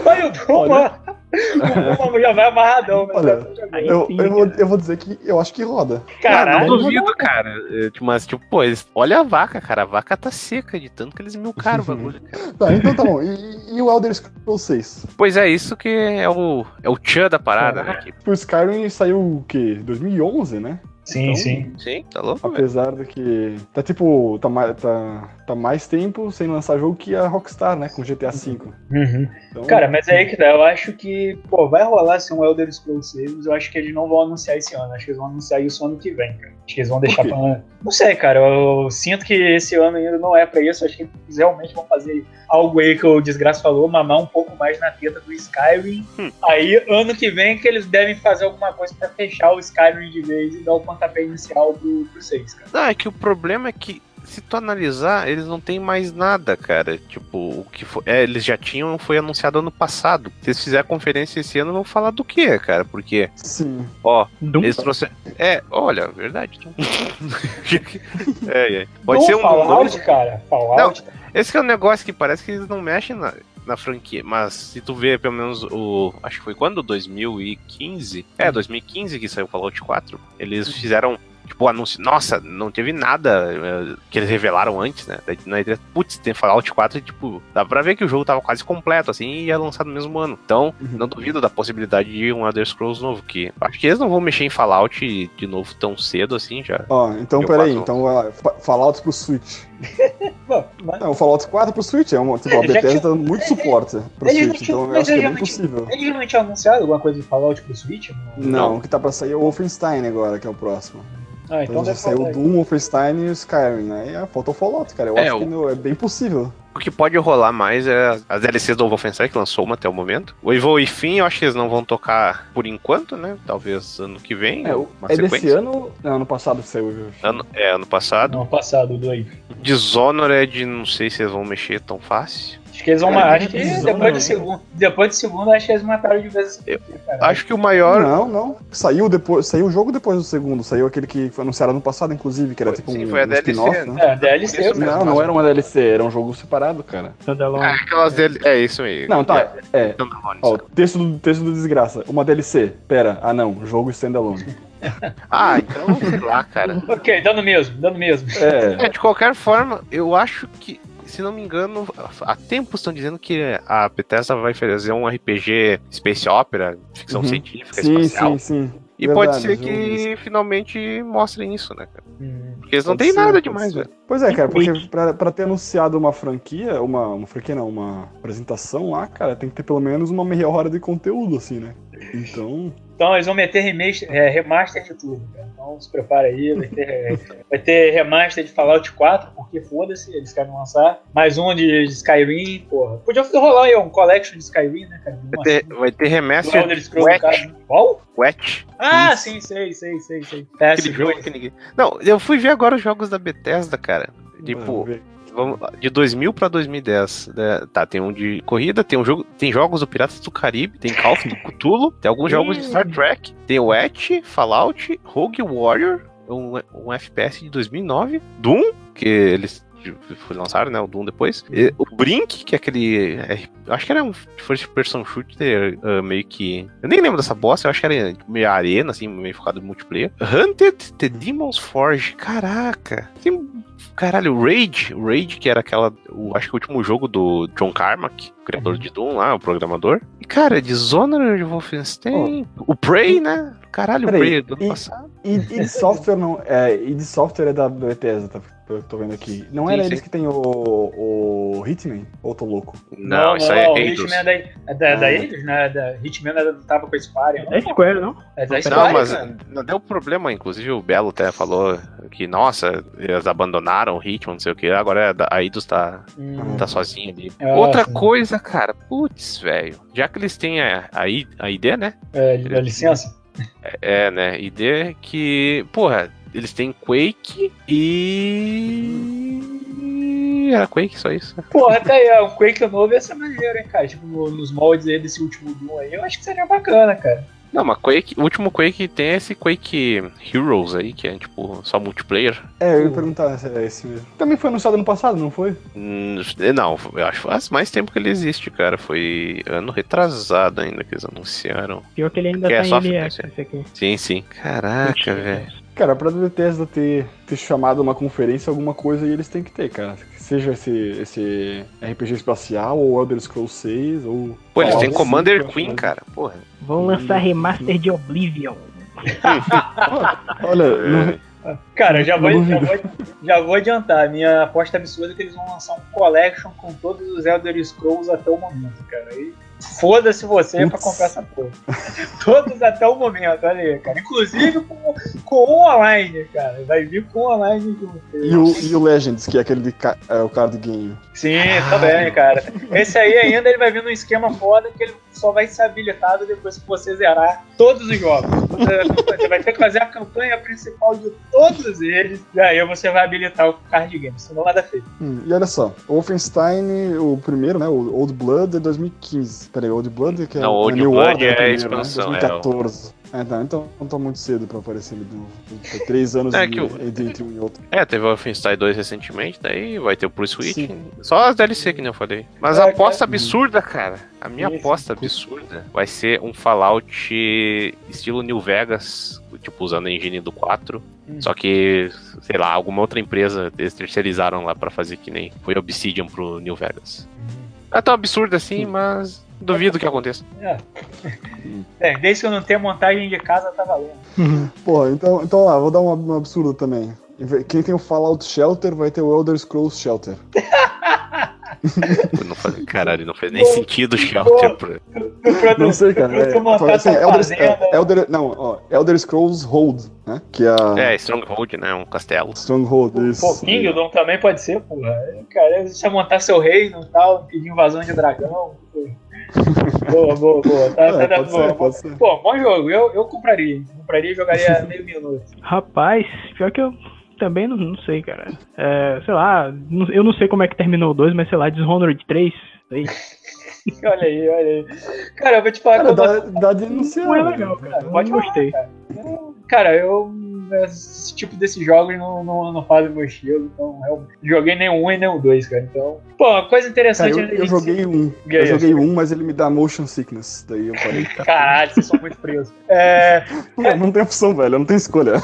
C: Olha o Duma! O já vai amarradão, né?
A: Olha,
D: Aí
A: Eu,
D: sim,
A: eu, vou,
D: cara.
A: eu vou dizer que eu acho que roda.
C: Caralho,
B: não duvido, cara. É, tipo, Mas, tipo, pô, eles... olha a vaca, cara. A vaca tá seca de tanto que eles milcaram o bagulho, cara.
A: Tá, então tá bom. E, e o Elder Scrolls 6?
B: Pois é, isso que é o, é o tchan da parada, né? Que...
A: O Skyrim saiu o quê? 2011, né?
C: Sim,
A: Então,
C: sim.
B: Sim, tá louco, velho.
A: Apesar de que tá tipo, tá, mais- tá, tá mais tempo sem lançar jogo que a Rockstar, né? Com GTA V.
C: Uhum.
A: Então,
C: Cara, mas é aí que dá. Eu acho que, pô, vai rolar assim um Elder Scrolls 6, mas eu acho que eles não vão anunciar esse ano. Acho que eles vão anunciar isso ano que vem, cara. Acho que eles vão deixar pra. Não sei, cara. Eu sinto que esse ano ainda não é pra isso. Acho que eles realmente vão fazer algo aí que o Desgraça falou, mamar um pouco mais na teta do Skyrim.
B: Hum.
C: Aí, ano que vem, que eles devem fazer alguma coisa pra fechar o Skyrim de vez e dar o pontapé inicial pro, pro 6, cara.
B: Não, é que o problema é que, se tu analisar, eles não tem mais nada, cara. Tipo, o que foi. É, eles já tinham, foi anunciado ano passado. Se eles fizerem a conferência esse ano, vão falar do quê, cara? Porque,
A: Sim.
B: ó,
D: Doom,
B: eles trouxeram. É, olha, verdade. é, é. Pode
C: Não,
B: ser um.
C: Fallout, cara. Fallout.
B: Esse que é um negócio que parece que eles não mexem na, na franquia. Mas se tu vê pelo menos o. Acho que foi quando? 2015? É, 2015 que saiu o Fallout 4. Eles fizeram. Tipo, o anúncio. Nossa, não teve nada eh, que eles revelaram antes, né? Daí, Na E3, putz, tem Fallout 4 e, tipo, dá pra ver que o jogo tava quase completo, assim, e ia lançar no mesmo ano. Então,
A: Uhum.
B: não duvido da possibilidade de um Elder Scrolls novo. Que acho que eles não vão mexer em Fallout de novo tão cedo assim já.
A: Ó, então
B: Eu
A: peraí. Então, ó, Fa- Fallout pro Switch.
C: Bom, mas-
A: Não, o Fallout 4 pro Switch é uma. Tipo, a
C: É, já
A: Bethesda
C: tinha-
A: muito suporte pro
C: Eles não
A: Switch.
C: tinham-
A: Então eu
C: mas
A: acho que é bem
C: não tinham-
A: possível.
C: Eles não tinham anunciado alguma coisa de Fallout pro Switch?
A: Não, o que tá pra sair é o Wolfenstein agora, que é o próximo.
C: Ah,
A: Então,
C: então
A: saiu o Doom, Wolfenstein e o Skyrim, né? E ah, falta o Fallout, cara. Eu
B: É,
A: acho
B: o-
A: que é bem possível.
B: O que pode rolar mais é as DLCs do Wolfenstein, que lançou uma até o momento. O Evil e Fim, eu acho que eles não vão tocar por enquanto, né? Talvez ano que vem.
A: É, o-
B: uma
A: é desse ano? Não, ano passado que saiu. viu?
B: Ano, é, ano passado.
C: No passado, do aí.
B: Dishonored, não sei se eles vão mexer tão fácil.
C: Acho que eles vão.
A: Cara,
C: acho que
A: visão,
C: depois
A: né?
C: do segundo. Depois segundo, acho que eles mataram de vez cara.
B: Acho que o maior.
A: Não, não. Saiu depois, saiu o jogo depois do segundo. Saiu aquele que foi anunciado ano passado, inclusive, que era tipo
B: sim,
A: um,
B: foi a
A: um
B: DLC, né?
A: né?
C: É, DLC.
B: Mesmo.
A: Não, não era uma DLC, era um jogo separado, cara.
D: Standalone.
B: É, aquelas dele. É isso aí.
A: Não, tá. É. Ó, texto do, texto do desgraça. Uma DLC. Pera, ah não, jogo standalone.
B: Ah, então, sei lá, cara.
C: Ok, dando mesmo, dando mesmo.
A: É.
B: É, de qualquer forma, eu acho que, se não me engano, há tempos estão dizendo que a Bethesda vai fazer um RPG Space Opera, ficção
A: Uhum.
B: científica,
A: Sim,
B: espacial.
A: sim, sim.
B: E
A: Verdade,
B: pode ser que finalmente mostrem isso, né, cara?
C: Hum.
B: Porque eles não têm nada demais, velho.
A: Pois é, cara, porque pra, pra ter anunciado uma franquia, uma, uma franquia não, uma apresentação lá, cara, tem que ter pelo menos uma meia hora de conteúdo, assim, né? Então,
C: Então eles vão meter remaster, é, remaster de tudo, cara. Então se prepara aí, vai ter, é, vai ter remaster de Fallout 4, porque foda-se, eles querem lançar. Mais um de Skyrim, porra. Podia rolar aí um collection de Skyrim, né, cara?
B: Vai ter, vai ter remaster
C: Elder Scrolls, caso. Qual?
B: Wet.
C: Ah,
B: Isso.
C: sim, sei, sei, sei, sei.
B: Aquele
C: PS2.
B: jogo que ninguém. Não, eu fui ver agora os jogos da Bethesda, cara. Tipo. Vamos de 2000 pra 2010. né? Tá, tem um de corrida, tem um jogo, tem jogos do Piratas do Caribe, tem Call of Cthulhu, tem alguns jogos de Star Trek, tem Etch, Fallout, Rogue Warrior, um, um FPS de 2009, Doom, que eles lançado, né? O Doom depois. E o Brink, que é aquele. é, acho que era um first person shooter ah, meio que. Eu nem lembro dessa bosta, eu acho que era meio arena, assim, meio focado em multiplayer. Hunted the Demon's Forge, caraca. Tem. Caralho, Raid, Raid, que era aquela. O, acho que o último jogo do John Carmack, o criador de Doom lá, o programador. E, cara, Dishonored, Wolfenstein. O Prey, né? Caralho, o Prey do ano
A: e-
B: passado.
A: E, e de software não. É, e de software é da Bethesda, tá? Eu tô vendo aqui. Não
B: Sim,
A: era
B: sim.
A: eles que tem o, o Hitman? Ou tô louco?
B: Não, isso aí é
C: o
B: Eidos.
C: Hitman é da, é da, da
A: Ah.
C: Eidos, né? Da, Hitman é da, tava com a Square.
D: É Square, não?
C: É da
B: Não, mas
C: cara.
B: não deu problema, inclusive o Belo até falou que, nossa, eles abandonaram o ritmo, não sei o que, agora é da- a Eidos tá,
C: Hum.
B: tá sozinho ali.
C: Ah,
B: Outra
C: sim.
B: coisa, cara, putz, velho, já que eles têm a, a, a ID, né?
C: É, dá licença.
B: É, né, ID que, porra, eles têm Quake e... Era Quake, só isso.
C: Porra, até aí, ó, um Quake novo ia ser maneiro, hein, cara. Tipo, no- nos moldes aí desse último Doom aí, eu acho que seria bacana, cara.
B: Não, mas Quake, o último Quake tem esse Quake Heroes aí, que é, tipo, só multiplayer.
A: É, eu ia perguntar se é esse mesmo. Também foi anunciado ano passado, não foi?
B: Hum, Não, eu acho que faz mais tempo que ele existe, cara. Foi ano retrasado ainda que eles anunciaram.
D: Pior que ele ainda
B: Que é
D: tá em early access
B: sim.
D: aqui.
B: Sim, sim. Caraca, velho.
A: Cara, pra Bethesda ter, ter chamado uma conferência, alguma coisa aí eles têm que ter, cara. Seja esse, esse RPG espacial, ou Elder Scrolls 6, ou...
B: Pô, eles têm Commander
A: acho
B: Queen, cara. Porra.
D: Vão lançar remaster de Oblivion.
A: Olha,
B: É.
A: não-
C: Cara, já vou, já, vou, já vou adiantar. Minha aposta absurda é que eles vão lançar um collection com todos os Elder Scrolls até o momento, cara. E foda-se você pra
A: Putz.
C: comprar essa porra. todos até o momento, olha aí, cara. Inclusive com, com o online, cara. Vai vir com o online junto.
A: e, o, e o Legends, que é aquele de ca- é, o card game.
C: Sim, também, cara. Esse aí ainda ele vai vir num esquema foda que ele só vai ser habilitado depois que você zerar todos os jogos. Você, você vai ter que fazer a campanha principal de todos eles, e aí você vai habilitar o card game, senão nada feito.
A: Hum, e olha só, Wolfenstein, o primeiro, né, o Old Blood é 2015. Peraí, Old Blood que é
B: Não,
A: New
B: Blood
A: Order
B: é
A: primeiro,
B: expansão,
A: né?
B: é,
A: 2014. É, tá, então não tá muito cedo pra aparecer ali do, foi três anos
B: É
A: de-
B: que o-
A: entre, um e outro.
B: É, teve o Wolfenstein 2 recentemente, daí vai ter o pro Switch.
A: Sim.
B: Só as DLC que nem eu falei. Mas
C: É,
B: a aposta
A: cara.
B: absurda, cara. A minha
C: Isso.
B: aposta absurda vai ser um Fallout estilo New Vegas, tipo usando a engine do 4.
C: Hum.
B: Só que, sei lá, alguma outra empresa eles terceirizaram lá pra fazer que nem foi Obsidian pro New Vegas. Não é tão absurdo assim, mas duvido que aconteça.
C: É, desde que eu não tenha montagem de casa, tá valendo.
A: Pô, então, então lá, vou dar um, um absurdo também. Quem tem o Fallout Shelter vai ter o Elder Scrolls Shelter.
B: Não faz, caralho, não fez nem
C: Boa,
B: sentido o Shelter. Pra...
A: Não sei, cara. É, assim, Elder, é, Elder, não, ó, Elder Scrolls Hold, né? Que é a
B: É, Stronghold, né? Um castelo.
A: Stronghold. Isso.
C: Pô, Kingdom também pode ser, porra. Cara, você montar seu reino e tal, pedir invasão de dragão. pô. Boa, boa, boa. Tá,
A: É,
C: tá,
A: pode
C: boa,
A: ser, pode ser.
C: Pô, bom jogo. Eu, eu compraria. Compraria e jogaria meio minuto.
D: Rapaz, pior que eu também não, não sei, cara. É, sei lá, eu não sei como é que terminou o 2, mas sei lá, Dishonored 3. Aí.
C: Olha aí, olha aí. Cara, eu vou te falar
A: Cara, dá, dá de.
D: Não é
A: né?
D: legal, cara.
C: Pode
D: gostei.
C: cara. Cara, eu. Esse tipo desses jogos não, não, não fazem meu estilo. Então, eu joguei nem 1 e nem o 2, cara. Então. Pô, coisa
A: Cara,
C: interessante.
A: eu,
C: né,
A: eu
C: gente?
A: joguei um.
C: Aí,
A: Eu joguei um, mas ele me dá motion sickness. Daí eu parei.
C: Caralho, vocês são muito frios. É,
A: Pô, não tem opção, velho. Eu não tenho escolha.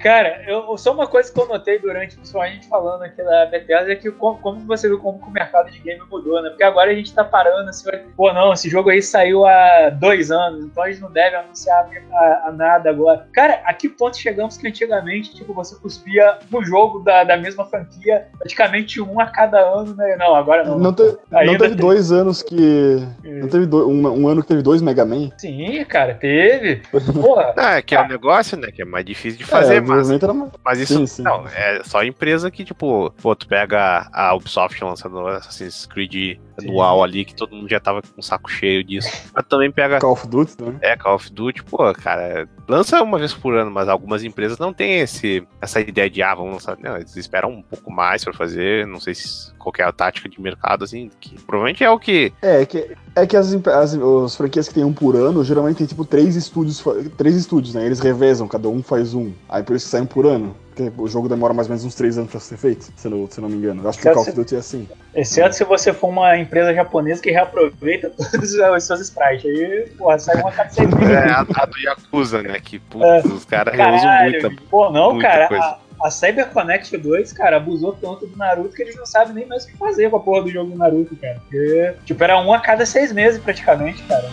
C: Cara, eu, só uma coisa que eu notei durante, principalmente a gente falando aqui da Bethesda, é que como, como você viu como o mercado de game mudou, né? Porque agora a gente tá parando assim, pô, não, esse jogo aí saiu há dois anos, então a gente não deve anunciar a, a nada agora. Cara, a que ponto chegamos que antigamente, tipo, você cuspia um jogo da, da mesma franquia, praticamente um a cada ano, né? Não, agora não.
A: Não, te- não teve
C: tem.
A: dois anos que. Não teve do- um, um ano que teve dois Mega Man?
C: Sim, cara, teve. Porra.
B: Ah, é que é um negócio, né? Que é mais difícil de fazer,
A: é,
B: mas,
A: mais-
B: mas isso
A: sim, sim.
B: não, é só empresa que, tipo, pô, tu pega a Ubisoft lançando Assassin's Creed anual ali, que todo mundo já tava com um saco cheio disso. Mas também pega
A: Call of Duty, né?
B: é, Call of Duty, pô, cara, lança uma vez por ano, mas algumas empresas não têm esse, essa ideia de, ah, vamos lançar. Não, eles esperam um pouco mais pra fazer, não sei se qual que é a tática de mercado, assim, que provavelmente é o que.
A: É, que É que as, as, as franquias que tem um por ano, geralmente tem tipo três estúdios, três estúdios, né? Eles revezam, cada um faz um. Aí por isso que sai um por ano. Porque o jogo demora mais ou menos uns três anos pra ser feito, se eu não, se não me engano. Eu acho que o Call of Duty é assim.
C: Exceto se você for uma empresa japonesa que reaproveita todos os seus sprites. Aí, porra, sai uma seis meses.
B: É a, a do Yakuza, né? Que putz,
C: É.
B: os caras reusam muita.
C: pô, não,
B: muita
C: cara.
B: coisa.
C: A, a CyberConnect 2, cara, abusou tanto do Naruto que eles não sabem nem mais o que fazer com a porra do jogo do Naruto, cara. Porque, tipo, era um a cada seis meses praticamente, cara.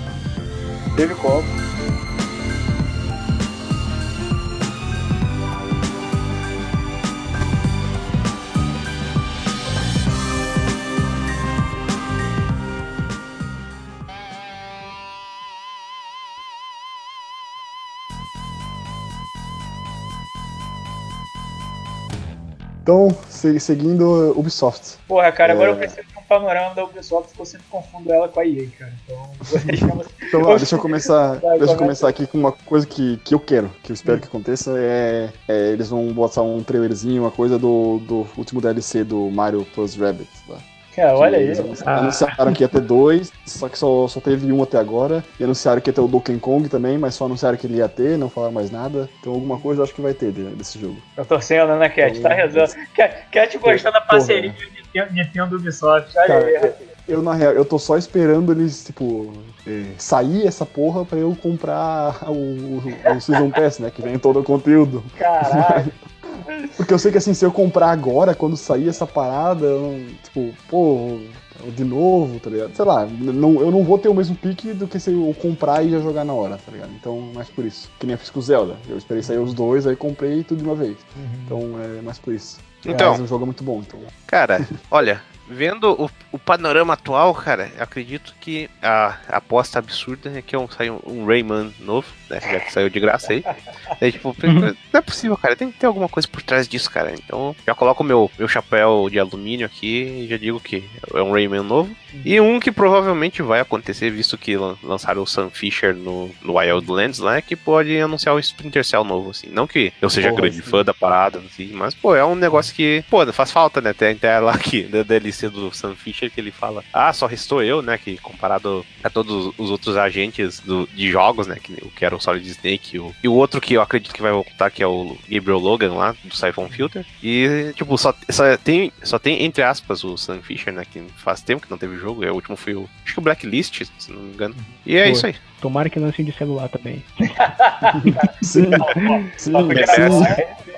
C: Teve como.
A: Então, se- seguindo Ubisoft.
C: Porra, cara, agora
A: É.
C: eu preciso de um panorama da Ubisoft porque eu sempre confundo ela com a EA, cara. Então,
A: Então, ó, deixa eu começar,
C: Vai,
A: deixa eu
C: começa.
A: começar aqui com uma coisa que, que eu quero, que eu espero que aconteça, é, é, eles vão botar um trailerzinho, uma coisa do, do último DLC do Mario Plus Rabbids lá.
C: Cara, olha aí.
D: Ah.
A: anunciaram que ia ter dois, só que só, só teve um até agora. E anunciaram que ia ter o Donkey Kong também, mas só anunciaram que ele ia ter, não falaram mais nada. Então alguma coisa eu acho que vai ter de- desse jogo.
C: Eu tô sendo, né, Cat? Tá rezando. Cat, Cat gostando da parceria de Nintendo- Ubisoft. Olha aí.
A: Cara, eu na real, eu tô só esperando eles, tipo, eh, sair essa porra pra eu comprar o, o, o Season Pass, né? Que vem todo o conteúdo.
C: Caralho.
A: Porque eu sei que assim, se eu comprar agora, quando sair essa parada, eu não, tipo, pô, de novo, tá ligado? Sei lá, não, eu não vou ter o mesmo pique do que se eu comprar e já jogar na hora, tá ligado? Então, mais por isso. Que nem eu fiz com o Zelda. Eu esperei sair os dois, aí comprei tudo de uma vez. Então, é mais por isso.
B: Então.
A: Mas o jogo é muito bom, então.
B: Cara, olha, vendo o, o panorama atual, cara, eu acredito que a, a aposta absurda é que um, saiu um Rayman novo, né? Já que saiu de graça aí. Daí, tipo, não é possível, cara. Tem que ter alguma coisa por trás disso, cara. Então, já coloco o meu, meu chapéu de alumínio aqui e já digo que é um Rayman novo. E um que provavelmente vai acontecer, visto que lan- lançaram o Sam Fisher no, no Wildlands lá, é que pode anunciar o Splinter Cell novo, assim. Não que eu seja
A: Porra,
B: grande fã da parada, assim, mas, pô, é um negócio que, pô, faz falta, né? Tem até lá aqui, da DLC do Sam Fisher, que ele fala, ah, só restou eu, né? Que comparado a todos os outros agentes do, de jogos, né? Que, que era o Solid Snake e o, e o outro que eu acredito que vai voltar, que é o Gabriel Logan lá, do Siphon Filter. E, tipo, só, só, tem, só tem, entre aspas, o Sam Fisher, né? Que faz tempo que não teve jogo. é, O último foi o. Acho que o Blacklist, se não me engano. E é
D: Foi.
B: isso aí.
D: Tomara que lance de celular também.
A: Sim, sim, sim.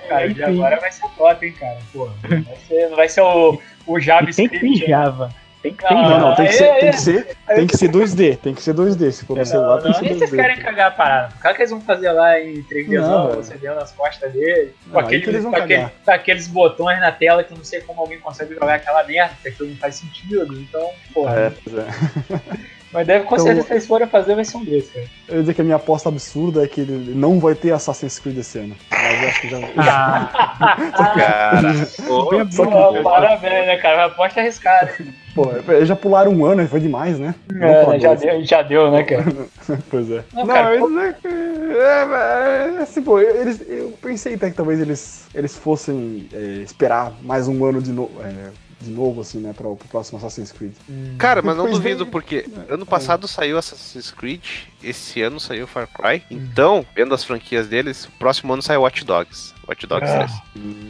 C: cara, de agora vai ser top, hein, cara. Porra, vai ser, não vai ser o, o
D: E tem que
C: JavaScript.
D: ser
C: né?
D: Java. Tem que ser em
C: Não,
A: Não, não, tem que
C: é,
A: ser,
C: é.
A: tem que ser, tem que ser 2D, tem que ser 2D. Se for no
D: É,
A: celular,
C: Não,
A: tem que ser
C: nem vocês
A: 2D.
C: querem cagar a parada. Claro que eles vão fazer lá em 3D,
A: Não,
C: você vendo nas costas dele, com,
A: Não, aí
C: aquele,
A: que eles
C: com, aquele- com aqueles botões na tela que eu não sei como alguém consegue jogar aquela merda, porque aquilo não faz sentido. Então, porra.
A: É, pois é.
C: Mas deve, com
A: Então-
C: certeza, se eles forem fazer, vai ser um desses, cara.
A: Eu ia dizer que a minha aposta absurda é que ele não vai ter Assassin's Creed esse ano. Mas eu acho que já.
D: Ah,
B: Cara,
A: que-
C: Pô, parabéns, né, cara? Uma aposta arriscada.
A: Pô, já pularam um ano, foi demais, né?
C: É,
A: falar
C: já, deu, já deu, né, cara?
A: Pois é.
C: Não,
A: Não,
C: cara,
A: eles, é, é, é, assim, pô, eles, eu pensei até que talvez eles, eles fossem é, esperar mais um ano de, no, é, de novo, assim, né, para o próximo Assassin's Creed.
B: Cara, mas não
A: Pois
B: duvido, porque ano passado saiu Assassin's Creed, esse ano saiu Far Cry. Então, vendo as franquias deles, o próximo ano sai Watch Dogs. Watch Dogs
C: Ah.
B: 3.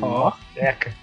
D: ó.
C: Eca.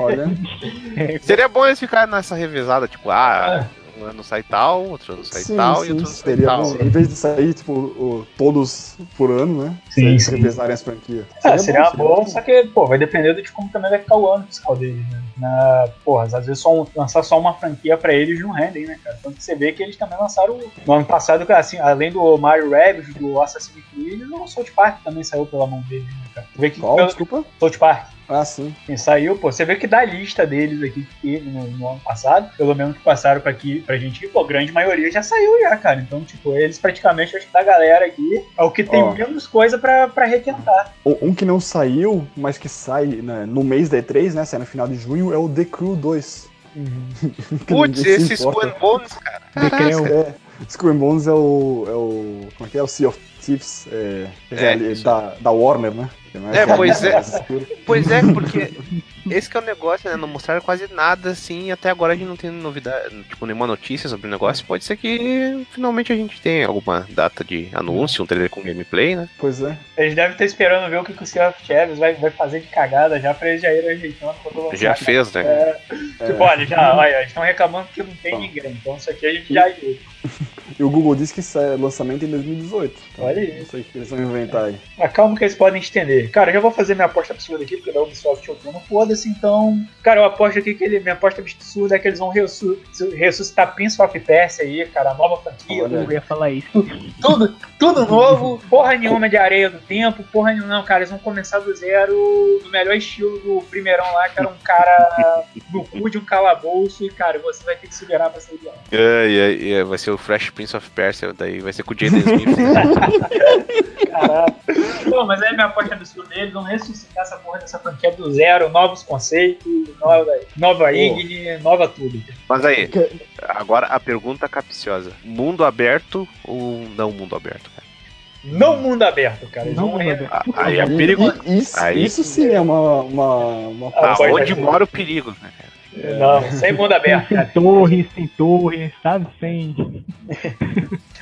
A: Olha,
B: Seria bom eles ficarem nessa revezada, tipo, ah, um ano sai tal, outro ano sai
A: sim,
B: tal e
A: sim,
B: outro ano sai
A: seria
B: tal.
A: bom. Em vez de sair, tipo, o- todos por ano, né?
C: Sim,
A: Se revezarem as franquias.
C: Ah, seria, bom,
A: bom.
C: só que, pô, vai depender de como também vai ficar o ano fiscal deles, né? Na, porra, às vezes só um- lançar só uma franquia pra eles não rendem, né, cara? Tanto que você vê que eles também lançaram no ano passado, assim, além do Mario Rabbids, do Assassin's Creed, o South Park também saiu pela mão deles, né, cara? Vê que
A: Qual?
C: pelo-
A: Desculpa?
C: South Park.
A: Ah, sim.
C: Quem saiu, pô, você vê que da lista deles aqui que teve no, no ano passado, pelo menos que passaram pra, aqui, pra gente, pô, grande maioria já saiu já, cara. Então, tipo, eles praticamente, acho que da galera aqui, é o que tem
A: Ó.
C: menos coisa pra, pra requentar.
A: Um que não saiu, mas que sai né, no mês da E3, né? Sai no final de junho, é o The Crew 2. Que
B: Putz, esse. Skull Bones, cara.
D: Decreu.
A: É, Skull Bones é o, é o. Como é que é? O Sea of Thieves é,
B: É,
A: é, da, da Warner, né?
B: É,
A: aquela
B: pois é.
A: escura.
B: Pois é, porque esse que é o negócio, né? Não mostraram quase nada assim, e até agora a gente não tem novidade, tipo, nenhuma notícia sobre o negócio. Pode ser que finalmente a gente tenha alguma data de anúncio, um trailer com gameplay, né?
A: Pois é.
C: Eles devem estar esperando ver o que, que o Sea of Chaves vai, vai fazer de cagada já pra eles já irem ajeitando quando lançar.
B: Já fez, né?
C: É, tipo, olha, já, olha, eles estão reclamando que não tem ninguém, então isso aqui a gente já ajeita.
A: E o Google disse que sai lançamento em 2018. Então,
C: Olha aí.
A: Não sei o que eles vão inventar aí.
C: Mas calma que eles podem estender. Cara, eu já vou fazer minha aposta absurda aqui, porque da Ubisoft eu tô no foda-se, então. Cara, eu aposto aqui que ele, minha aposta absurda é que eles vão ressu- ressuscitar Prince of Persia aí, cara, a nova franquia.
A: Olha.
D: Eu ia falar isso.
C: Tudo, tudo novo, porra nenhuma de areia do tempo, porra nenhuma, não, cara, eles vão começar do zero, do melhor estilo do primeirão lá, que era um cara no cu de um calabouço, e cara, você vai ter que se virar pra sair de lá.
B: É, e, e vai ser o Fresh Prince of Persia, daí vai ser com o Jaden Smith.
C: Caralho. Pô, mas aí minha aposta absurda eles vão ressuscitar essa porra dessa franquia do zero, novos conceitos, nova, nova Igni, nova tudo.
B: Mas aí, agora a pergunta capciosa: mundo aberto ou não mundo aberto? Cara?
C: Não mundo aberto, cara.
D: Não mundo aberto.
B: Ah, Aí é perigoso.
A: E- Isso,
B: Aí-
A: isso sim é uma. uma, uma
C: Ah,
B: Ah, mora o perigo, né, cara?
C: Não, sem mundo aberto.
D: Sem torre, sem torre, sabe? Sem.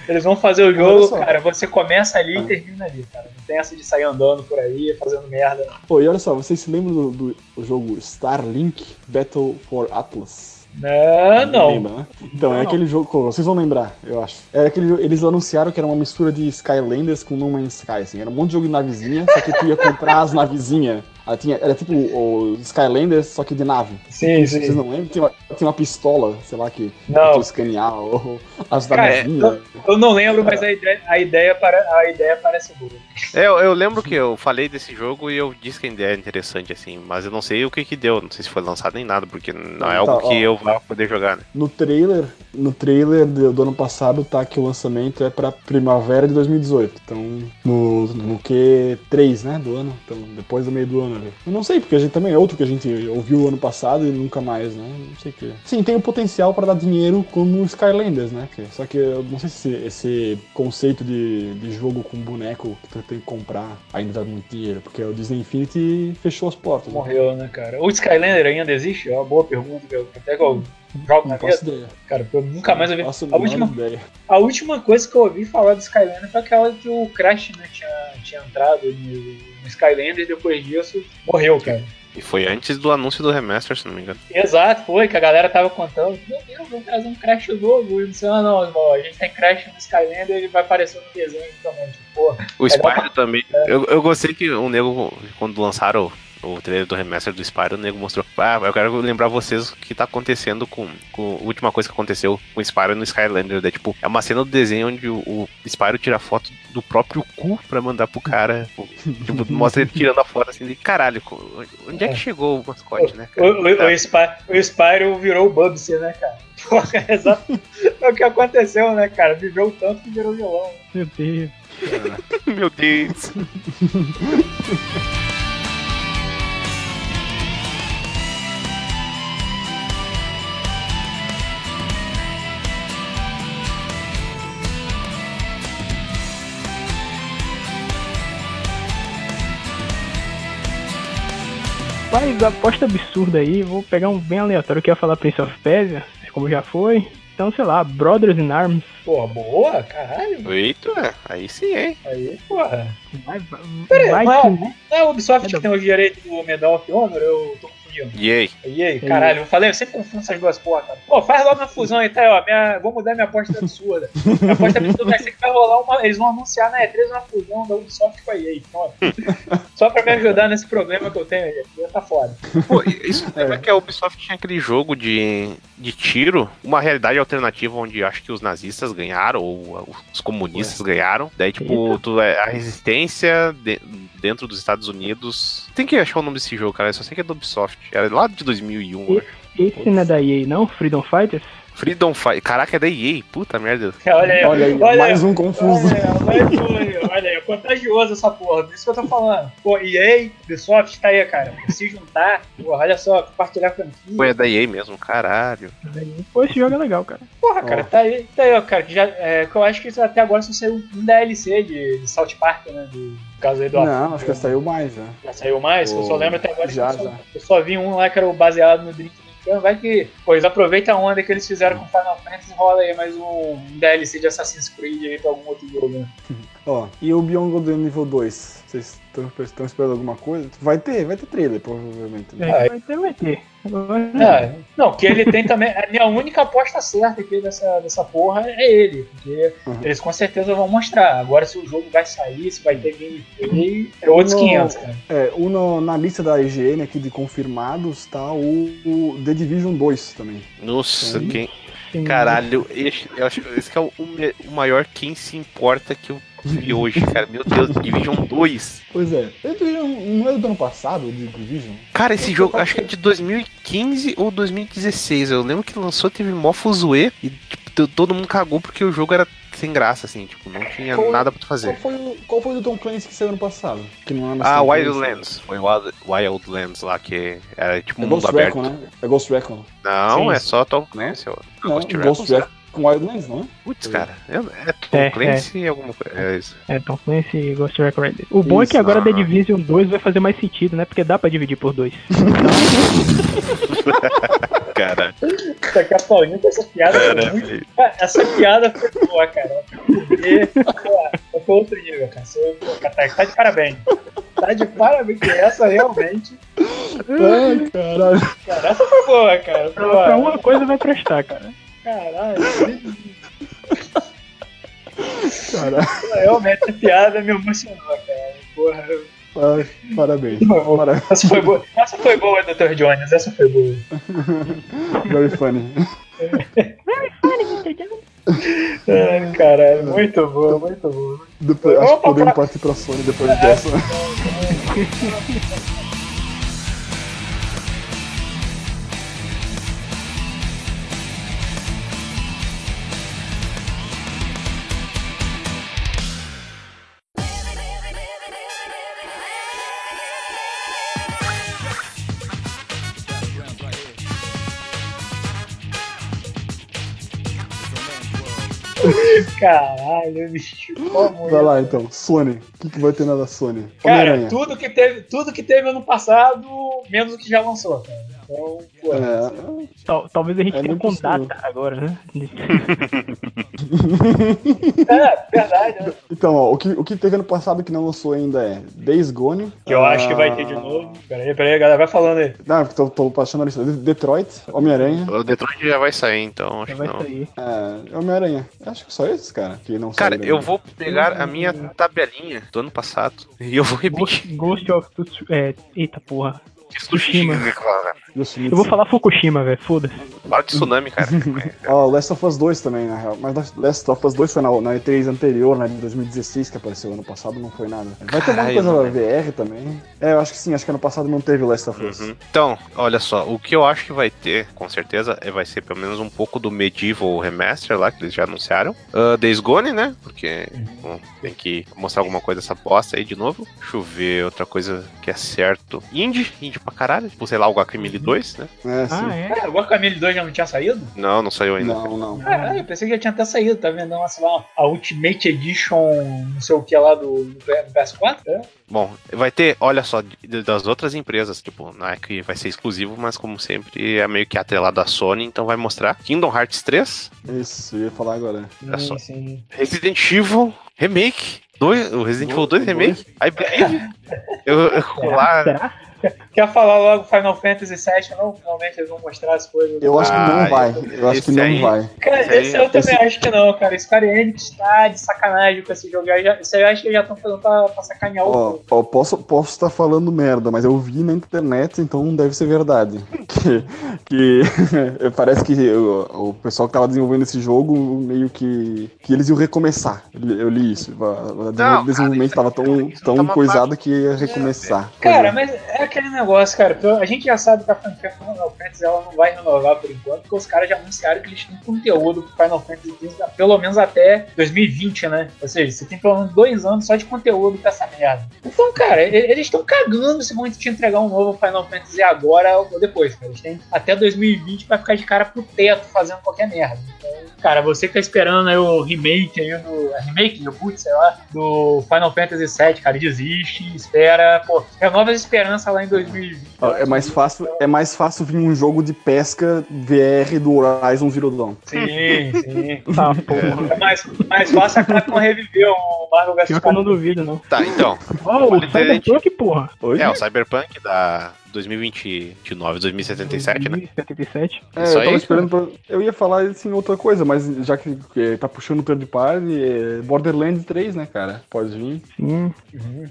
C: Eles vão fazer o jogo, cara. Você começa ali e termina ali, cara. Não tem essa de sair andando por aí, fazendo merda.
A: Pô, e olha só, vocês se lembram do, do- do jogo Starlink Battle for Atlas?
C: Não, não.
A: Lembra, né? Então, é
D: Não.
A: aquele jogo, vocês vão lembrar, eu acho. Era aquele jogo, eles anunciaram que era uma mistura de Skylanders com No Man's Sky, assim. Era um monte de jogo de navezinha, só que tu ia comprar as navezinhas. Aí tinha, era tipo o Skylanders, só que de nave.
C: Sim,
A: Vocês
C: sim.
A: não lembram? Tinha uma, tinha uma pistola, sei lá, que
C: Não.
A: tu escanear ou, as
C: Cara,
A: navezinhas.
C: Eu não lembro, mas a ideia, a ideia, para, a ideia parece boa.
B: Eu, eu lembro que eu falei desse jogo e eu disse que a ideia é interessante, assim, mas eu não sei o que que deu, não sei se foi lançado nem nada, porque não é
A: Tá,
B: algo
A: ó.
B: que eu vá poder jogar, né?
A: No trailer, no trailer do, do ano passado tá que o lançamento é pra primavera de 2018. Então, no, no Q3, né, do ano. Então, depois do meio do ano Eu não sei, porque a gente também é outro que a gente ouviu ano passado e nunca mais, né? Não sei o que. Sim, tem o potencial pra dar dinheiro como Skylanders, né? Só que eu não sei se esse conceito de, de jogo com boneco que tu tem que comprar ainda dá muito dinheiro, porque o Disney Infinity fechou as portas. né?
C: Morreu, né, cara? O Skylander ainda existe? É uma boa pergunta. Até que eu jogo na
A: Não faço
C: mesa.
A: ideia.
C: Cara, eu nunca mais ouvi. A última,
A: ideia.
C: a última coisa que eu ouvi falar do Skylander foi aquela que o Crash né, tinha, tinha entrado no, no Skylander e depois disso morreu, cara.
B: E foi antes do anúncio do remaster, se não me engano.
C: Exato, foi, que a galera tava contando. Meu Deus, vamos trazer um Crash novo. E não sei, ah, não, irmão, a gente tem Crash no Skylander e ele vai aparecer no desenho também. Tipo, porra.
B: O Spyro também. Eu, eu gostei que o nego, quando lançaram o, trailer do remaster do Spyro, o nego mostrou. Ah, eu quero lembrar vocês o que tá acontecendo com, com a última coisa que aconteceu com o Spyro no Skylander. Daí, tipo, é uma cena do desenho onde o, o Spyro tira foto do próprio cu pra mandar pro cara. tipo, mostra ele tirando a foto assim de caralho. Onde é que chegou o mascote, né?
C: O, o, o, Spy- o Spyro virou o Bubsy, né, cara? Porra, é exato. É o que aconteceu, né, cara? Viveu tanto que virou vilão.
D: Meu Deus.
B: Meu Deus.
D: Mas aposta absurda aí, vou pegar um bem aleatório que ia falar Prince of Persia, como já foi. Então, sei lá, Brothers in Arms.
C: Porra, boa, caralho.
B: Eita, aí sim, hein?
C: Aí, porra.
D: Vai, vai,
C: Peraí,
D: vai
C: mas-
D: que, né?
C: Não é a Ubisoft
D: É
C: que
D: do-
C: tem os direitos do Medal of Honor? Eu tô confundindo.
B: E aí?
C: E aí, caralho, eu falei, eu sempre confundo essas duas porra, cara. Pô, faz logo uma fusão aí, tá aí, ó. Minha, vou mudar minha aposta absurda. Minha aposta absurda vai ser que vai rolar uma. Eles vão anunciar na E3 uma fusão da Ubisoft com a EA. Então, só pra me ajudar nesse problema que eu tenho aí. Já tá fora.
B: Pô, isso lembra que a Ubisoft tinha aquele jogo de, de tiro, uma realidade alternativa onde acho que os nazistas ganharam, ou os comunistas ganharam. Daí, tipo, tu, é, a resistência de- dentro dos Estados Unidos. Tem que achar o nome desse jogo, cara. Eu só sei que é da Ubisoft. Era lá de 2001, eu acho.
D: Esse não é da EA, não? Freedom Fighters?
B: Freedom Fight. Caraca, é da EA. Puta merda.
C: Olha aí,
A: Olha aí, mais um confuso.
C: Olha, olha, olha aí, é contagioso essa porra, por isso que eu tô falando. Pô, EA, Ubisoft, tá aí, cara. Se juntar, porra, olha só, compartilhar franquia.
B: Pô, é da EA mesmo, caralho.
D: Pô, esse jogo é legal, cara.
C: Porra, cara, tá aí, tá aí, ó, cara. Que, já, é, que eu acho que isso até agora só saiu um DLC de, de South Park, né? Do caso aí do
A: Não, acho que saiu mais já.
C: Já saiu mais? eu só lembro até agora
A: já,
C: que eu só,
A: já.
C: eu só vi um lá que era o baseado no Drink Então vai que, pô, eles aproveitam a onda que eles fizeram com Final Fantasy e rola aí mais um DLC de Assassin's Creed aí pra algum outro jogo, né?
A: Ó, e o Beyond Good and Evil 2? Vocês estão esperando alguma coisa? Vai ter, vai ter trailer, provavelmente. né?
D: É, vai ter, vai ter. Agora,
C: Ah, não, que ele tem também. A minha única aposta certa aqui dessa, dessa porra é ele. Porque
A: Uhum.
C: eles com certeza vão mostrar. Agora, se o jogo vai sair, se vai ter gameplay, é outros
A: Não.
C: 500, cara.
A: É, o no- na lista da IGN aqui de confirmados tá o, o The Division 2 também.
B: Nossa,
A: Sim.
B: quem. Caralho, esse, eu acho esse que é o, o o maior quem se importa que eu vi hoje, cara. Meu Deus, Division 2.
A: Pois é, Division não é do ano passado, o Division?
B: Cara, esse jogo, acho que é de 2015 ou 2016. Eu lembro que lançou, teve mó fuzuê e tipo, to- todo mundo cagou porque o jogo era sem graça, assim, tipo, não tinha
A: Qual-
B: nada pra tu
A: Qual
B: fazer.
A: foi, o, qual foi o do Tom Clancy que saiu ano passado? Que não é mais
B: Ah,
A: Clancy.
B: Wildlands. Foi Wild, Wildlands lá, que era tipo
A: É
B: um mundo
A: Ghost
B: aberto.
A: Recon, né? É Ghost Recon.
B: Não,
C: Sim,
B: é só Tom Clancy. ó.
A: Não,
B: Ghost Recon,
A: Ghost? Recon com Wildlands, não é?
B: Putz, cara, é, é Tom
D: É,
B: Clancy e alguma coisa. É isso.
D: É, Tom Clancy e Ghost Recon Red. O bom é que agora
B: ah.
D: The Division 2 vai fazer mais sentido, né? Porque dá pra dividir por dois.
B: Cara,
C: Isso aqui é Paulinho com essa piada. foi
B: cara,
C: muito... Cara, essa piada foi boa, cara. Porque, pô, foi outro nível, cara. Você, pô, cara, tá, tá de parabéns. Tá de parabéns, que essa realmente.
A: Ai, caralho.
C: Cara, essa foi boa, cara. Foi
D: Pra, uma coisa vai prestar, cara.
C: Caralho.
A: caralho.
C: Realmente a piada me emocionou, cara. Porra.
A: Parabéns. Parabéns.
C: Essa foi boa. Essa foi boa, Dr. Jones. Essa foi boa.
A: Very funny.
C: Ai, caralho. Muito boa, muito boa.
A: Depois, acho que podemos partir pra Sony depois dessa.
C: Caralho, muito.
A: Vai lá então, Sony. O que, que vai ter na da Sony?
C: Cara, tudo que, teve, tudo que teve ano passado, menos o que já lançou, cara. Então.
A: É,
D: Tal- talvez a gente
A: É
D: tenha data agora, né?
C: É, verdade, né?
A: Então, ó, o que, o que teve ano passado que não lançou ainda é Days Gone.
C: Que eu acho que vai ter
A: ah,
C: de novo. Peraí, peraí, galera, vai falando aí.
A: Não, tô, tô passando a lista. Detroit, Homem-Aranha.
B: O Detroit já vai sair, então acho
D: Já
B: que
D: vai
B: não.
D: sair.
A: É, Homem-Aranha. Acho que só esses, cara, que não
B: Cara, eu
A: ainda.
B: vou pegar a minha tabelinha do ano passado e eu vou repetir.
D: Ghost, Ghost of Tsushima. É, eita porra. Tsushima.
A: Yoshimichi.
D: Eu vou falar Fukushima, velho. Foda-se.
B: Fala de tsunami, cara.
A: Ó, Last of Us 2 também, na real. Mas Last of Us 2 foi na, na E3 anterior, né, de 2016, que apareceu ano passado, não foi nada. Vai ter alguma coisa da VR também. É, eu acho que sim, acho que ano passado não teve Last of Us.
B: Uhum. Então, olha só, o que eu acho que vai ter, com certeza, é, vai ser pelo menos um pouco do Medieval Remaster lá, que eles já anunciaram. Uh, Days Gone, né? Porque bom, tem que mostrar alguma coisa dessa bosta aí de novo. Deixa eu ver outra coisa que é certo. Indie, indie pra caralho. Tipo, sei lá, o Guacamole 2, né?
A: É, sim.
D: Ah, é?
C: Cara, o Guacamole 2 já não tinha saído?
B: Não, não saiu ainda.
A: Não, não.
C: Caralho, eu pensei que já tinha até saído, tá vendo? Uma, sei lá, a Ultimate Edition, não sei o que lá do, do PS4? É?
B: Bom, vai ter, olha só, das outras empresas, tipo, não é que vai ser exclusivo, mas como sempre é meio que atrelado à Sony, então vai mostrar Kingdom Hearts 3,
A: Isso, eu ia falar agora.
B: É só.
C: Sim, sim.
B: Resident Evil Remake, dois, o Resident Evil 2
A: Dois.
B: Remake, I Believe. Eu, eu lá?
C: Quer falar logo Final Fantasy VII, não? Finalmente eles vão mostrar as coisas.
A: Eu acho que
B: Ah,
A: não vai. Eu acho que não
B: aí-
A: vai.
C: Cara,
B: Esse aí-
C: esse eu também
A: esse-
C: acho que não, cara. Square Enix tá de sacanagem com esse jogo. Já, isso aí eu acho que eles já estão fazendo pra, pra sacanear o jogo.
A: posso posso estar falando merda, mas eu vi na internet, então não deve ser verdade. Que, que parece que o, o pessoal que tava desenvolvendo esse jogo meio que que eles iam recomeçar. Eu li isso. O
B: cara,
A: desenvolvimento tava tão
B: isso tá
A: tão
B: uma
A: coisado que ia recomeçar.
C: Cara, mas é aquele negócio, cara. que A gente já sabe que a franquia Final Fantasy ela não vai renovar por enquanto, porque os caras já anunciaram que eles têm conteúdo pro Final Fantasy XV pelo menos até 2020, né? Ou seja, você tem pelo menos dois anos só de conteúdo pra essa merda. Então, cara, eles estão cagando se vão te entregar um novo Final Fantasy agora ou depois, cara. Eles têm até 2020 pra ficar de cara pro teto fazendo qualquer merda. Então, cara, você que tá esperando aí o remake aí do. é Remake, reboot, sei lá, do Final Fantasy VII, cara, desiste, espera, pô, renova as esperanças lá em 2020.
A: Ó, É mais fácil, é mais fácil vir um jogo de pesca VR do Horizon Zero Dawn.
C: Sim, sim.
D: Tá, porra.
C: É mais, mais fácil a Capcom reviver o Marvel vs.
D: Que eu não duvido, não.
B: Tá, então.
D: Ó, o Cyberpunk, porra.
A: Oi?
B: É, o Cyberpunk da 2029, 2077, né?
D: 77.
A: É,
B: Isso
A: eu tava
B: aí?
A: esperando pra... Eu ia falar assim outra coisa, mas já que é, tá puxando o third party, é Borderlands 3, né, cara? Pode vir.
D: Sim.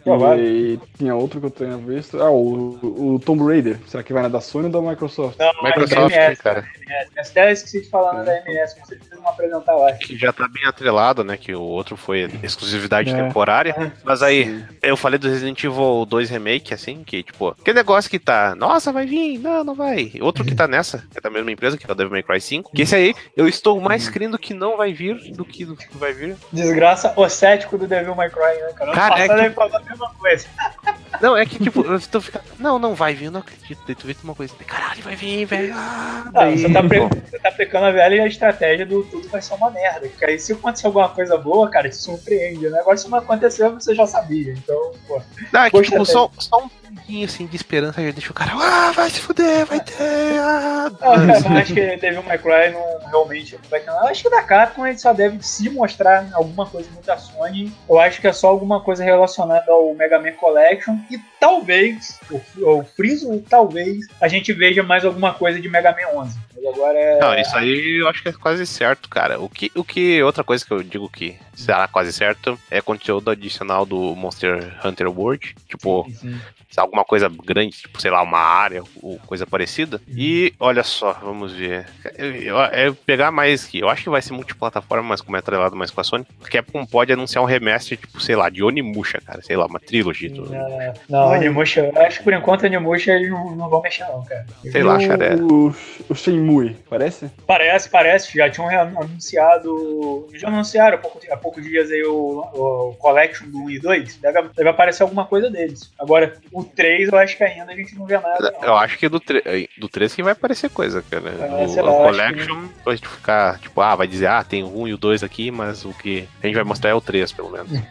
C: Provável.
A: E tinha outro que eu tenho visto. Ah, o, o Tomb Raider. Será que vai na da Sony ou da Microsoft?
C: Não,
B: Microsoft,
C: é MS,
B: cara.
C: MS. Eu até esqueci de falar da MS, com certeza vão apresentar lá.
B: Que já tá bem atrelado, né? Que o outro foi exclusividade
D: É.
B: temporária. Mas aí, eu falei do Resident Evil 2 Remake, assim, que, tipo, aquele negócio que tá, nossa, vai vir, não, não vai. Outro que tá nessa, que é da mesma empresa, que é o Devil May Cry 5. Que esse aí, eu estou mais crendo que não vai vir do que do que vai vir.
C: Desgraça, o cético do Devil May Cry, né, cara?
B: Cara, é que-
C: ele falou a mesma coisa.
B: Não, é que, tipo, eu tô ficando, não, não vai vir, eu não acredito. Daí tu vê uma coisa, caralho, vai vir, velho. Ah, daí-
C: você, tá pre- você tá aplicando a velha estratégia do tudo vai ser uma merda. Porque aí se acontecer alguma coisa boa, cara, te surpreende? Agora se não aconteceu, você já sabia. Então, pô.
B: Não, é que, tipo, só, só um pinguinho, assim, de esperança já deixa o cara, ah, vai se fuder, vai ter, ah.
C: Eu acho que Devil May Cry não realmente não vai ter nada. Eu acho que da Capcom gente só deve se mostrar alguma coisa muito da Sony. Eu acho que é só alguma coisa relacionada ao Mega Man Collection. E talvez, o, o Friso, talvez, a gente veja mais alguma coisa de Mega Man 11. Mas agora é.
B: Não, isso aí eu acho que é quase certo, cara. O que, o que outra coisa que eu digo que será quase certo é conteúdo adicional do Monster Hunter World, tipo, se alguma coisa grande, tipo, sei lá, uma área ou coisa parecida. E olha só, vamos ver. Eu pegar mais que eu acho que vai ser multiplataforma, mas como é atrelado mais com a Sony, a Capcom pode anunciar um remaster, tipo, sei lá, de Onimusha, cara, sei lá, uma trilogy. do-
C: É, Não, Animusha, eu acho que por enquanto Animusha eles não, não vão mexer, não, cara.
B: Sei lá, cara.
A: o, o Shenmue, parece?
C: Parece, parece, já tinham anunciado. Já anunciaram há pouco, há poucos dias aí o, o Collection do 1 e 2. Deve, deve aparecer alguma coisa deles. Agora, o 3 eu acho que ainda a gente não vê nada. não.
B: Eu acho que do, tre- do 3 que vai aparecer coisa, cara.
C: É,
B: o
C: sei lá,
B: o
C: eu acho
B: Collection vai ficar, tipo, ah, vai dizer, ah, tem o 1 e o 2 aqui, mas o que a gente vai mostrar é o 3, pelo menos.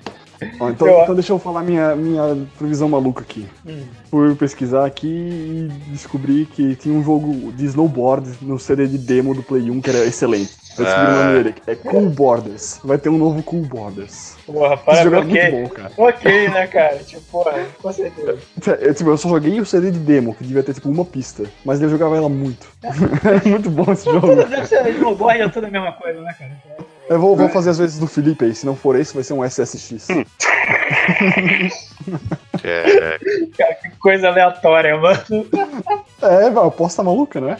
A: Ó, então,
C: Eu-
A: então deixa eu falar minha, minha previsão maluca aqui.
C: Hum.
A: Fui pesquisar aqui e descobri que tinha um jogo de snowboard no CD de demo do Play 1 que era excelente. Eu descobri o
B: Ah.
A: nome dele. É Cool Borders. Vai ter um novo Cool Borders.
C: Porra,
A: Esse jogo é
C: parabéns.
A: muito bom, cara.
C: ok, né, cara? Tipo, porra, com certeza.
A: Eu, tipo, eu só joguei o CD de demo, que devia ter tipo uma pista. Mas eu jogava ela muito. é muito bom esse jogo.
C: Tudo deve ser snowboard, é tudo a mesma coisa, né, cara?
A: Eu vou, vou fazer as vezes do Felipe aí. Se não for esse, vai ser um SSX.
B: É,
C: Cara, que coisa aleatória, mano.
A: É, velho, aposta maluca, né?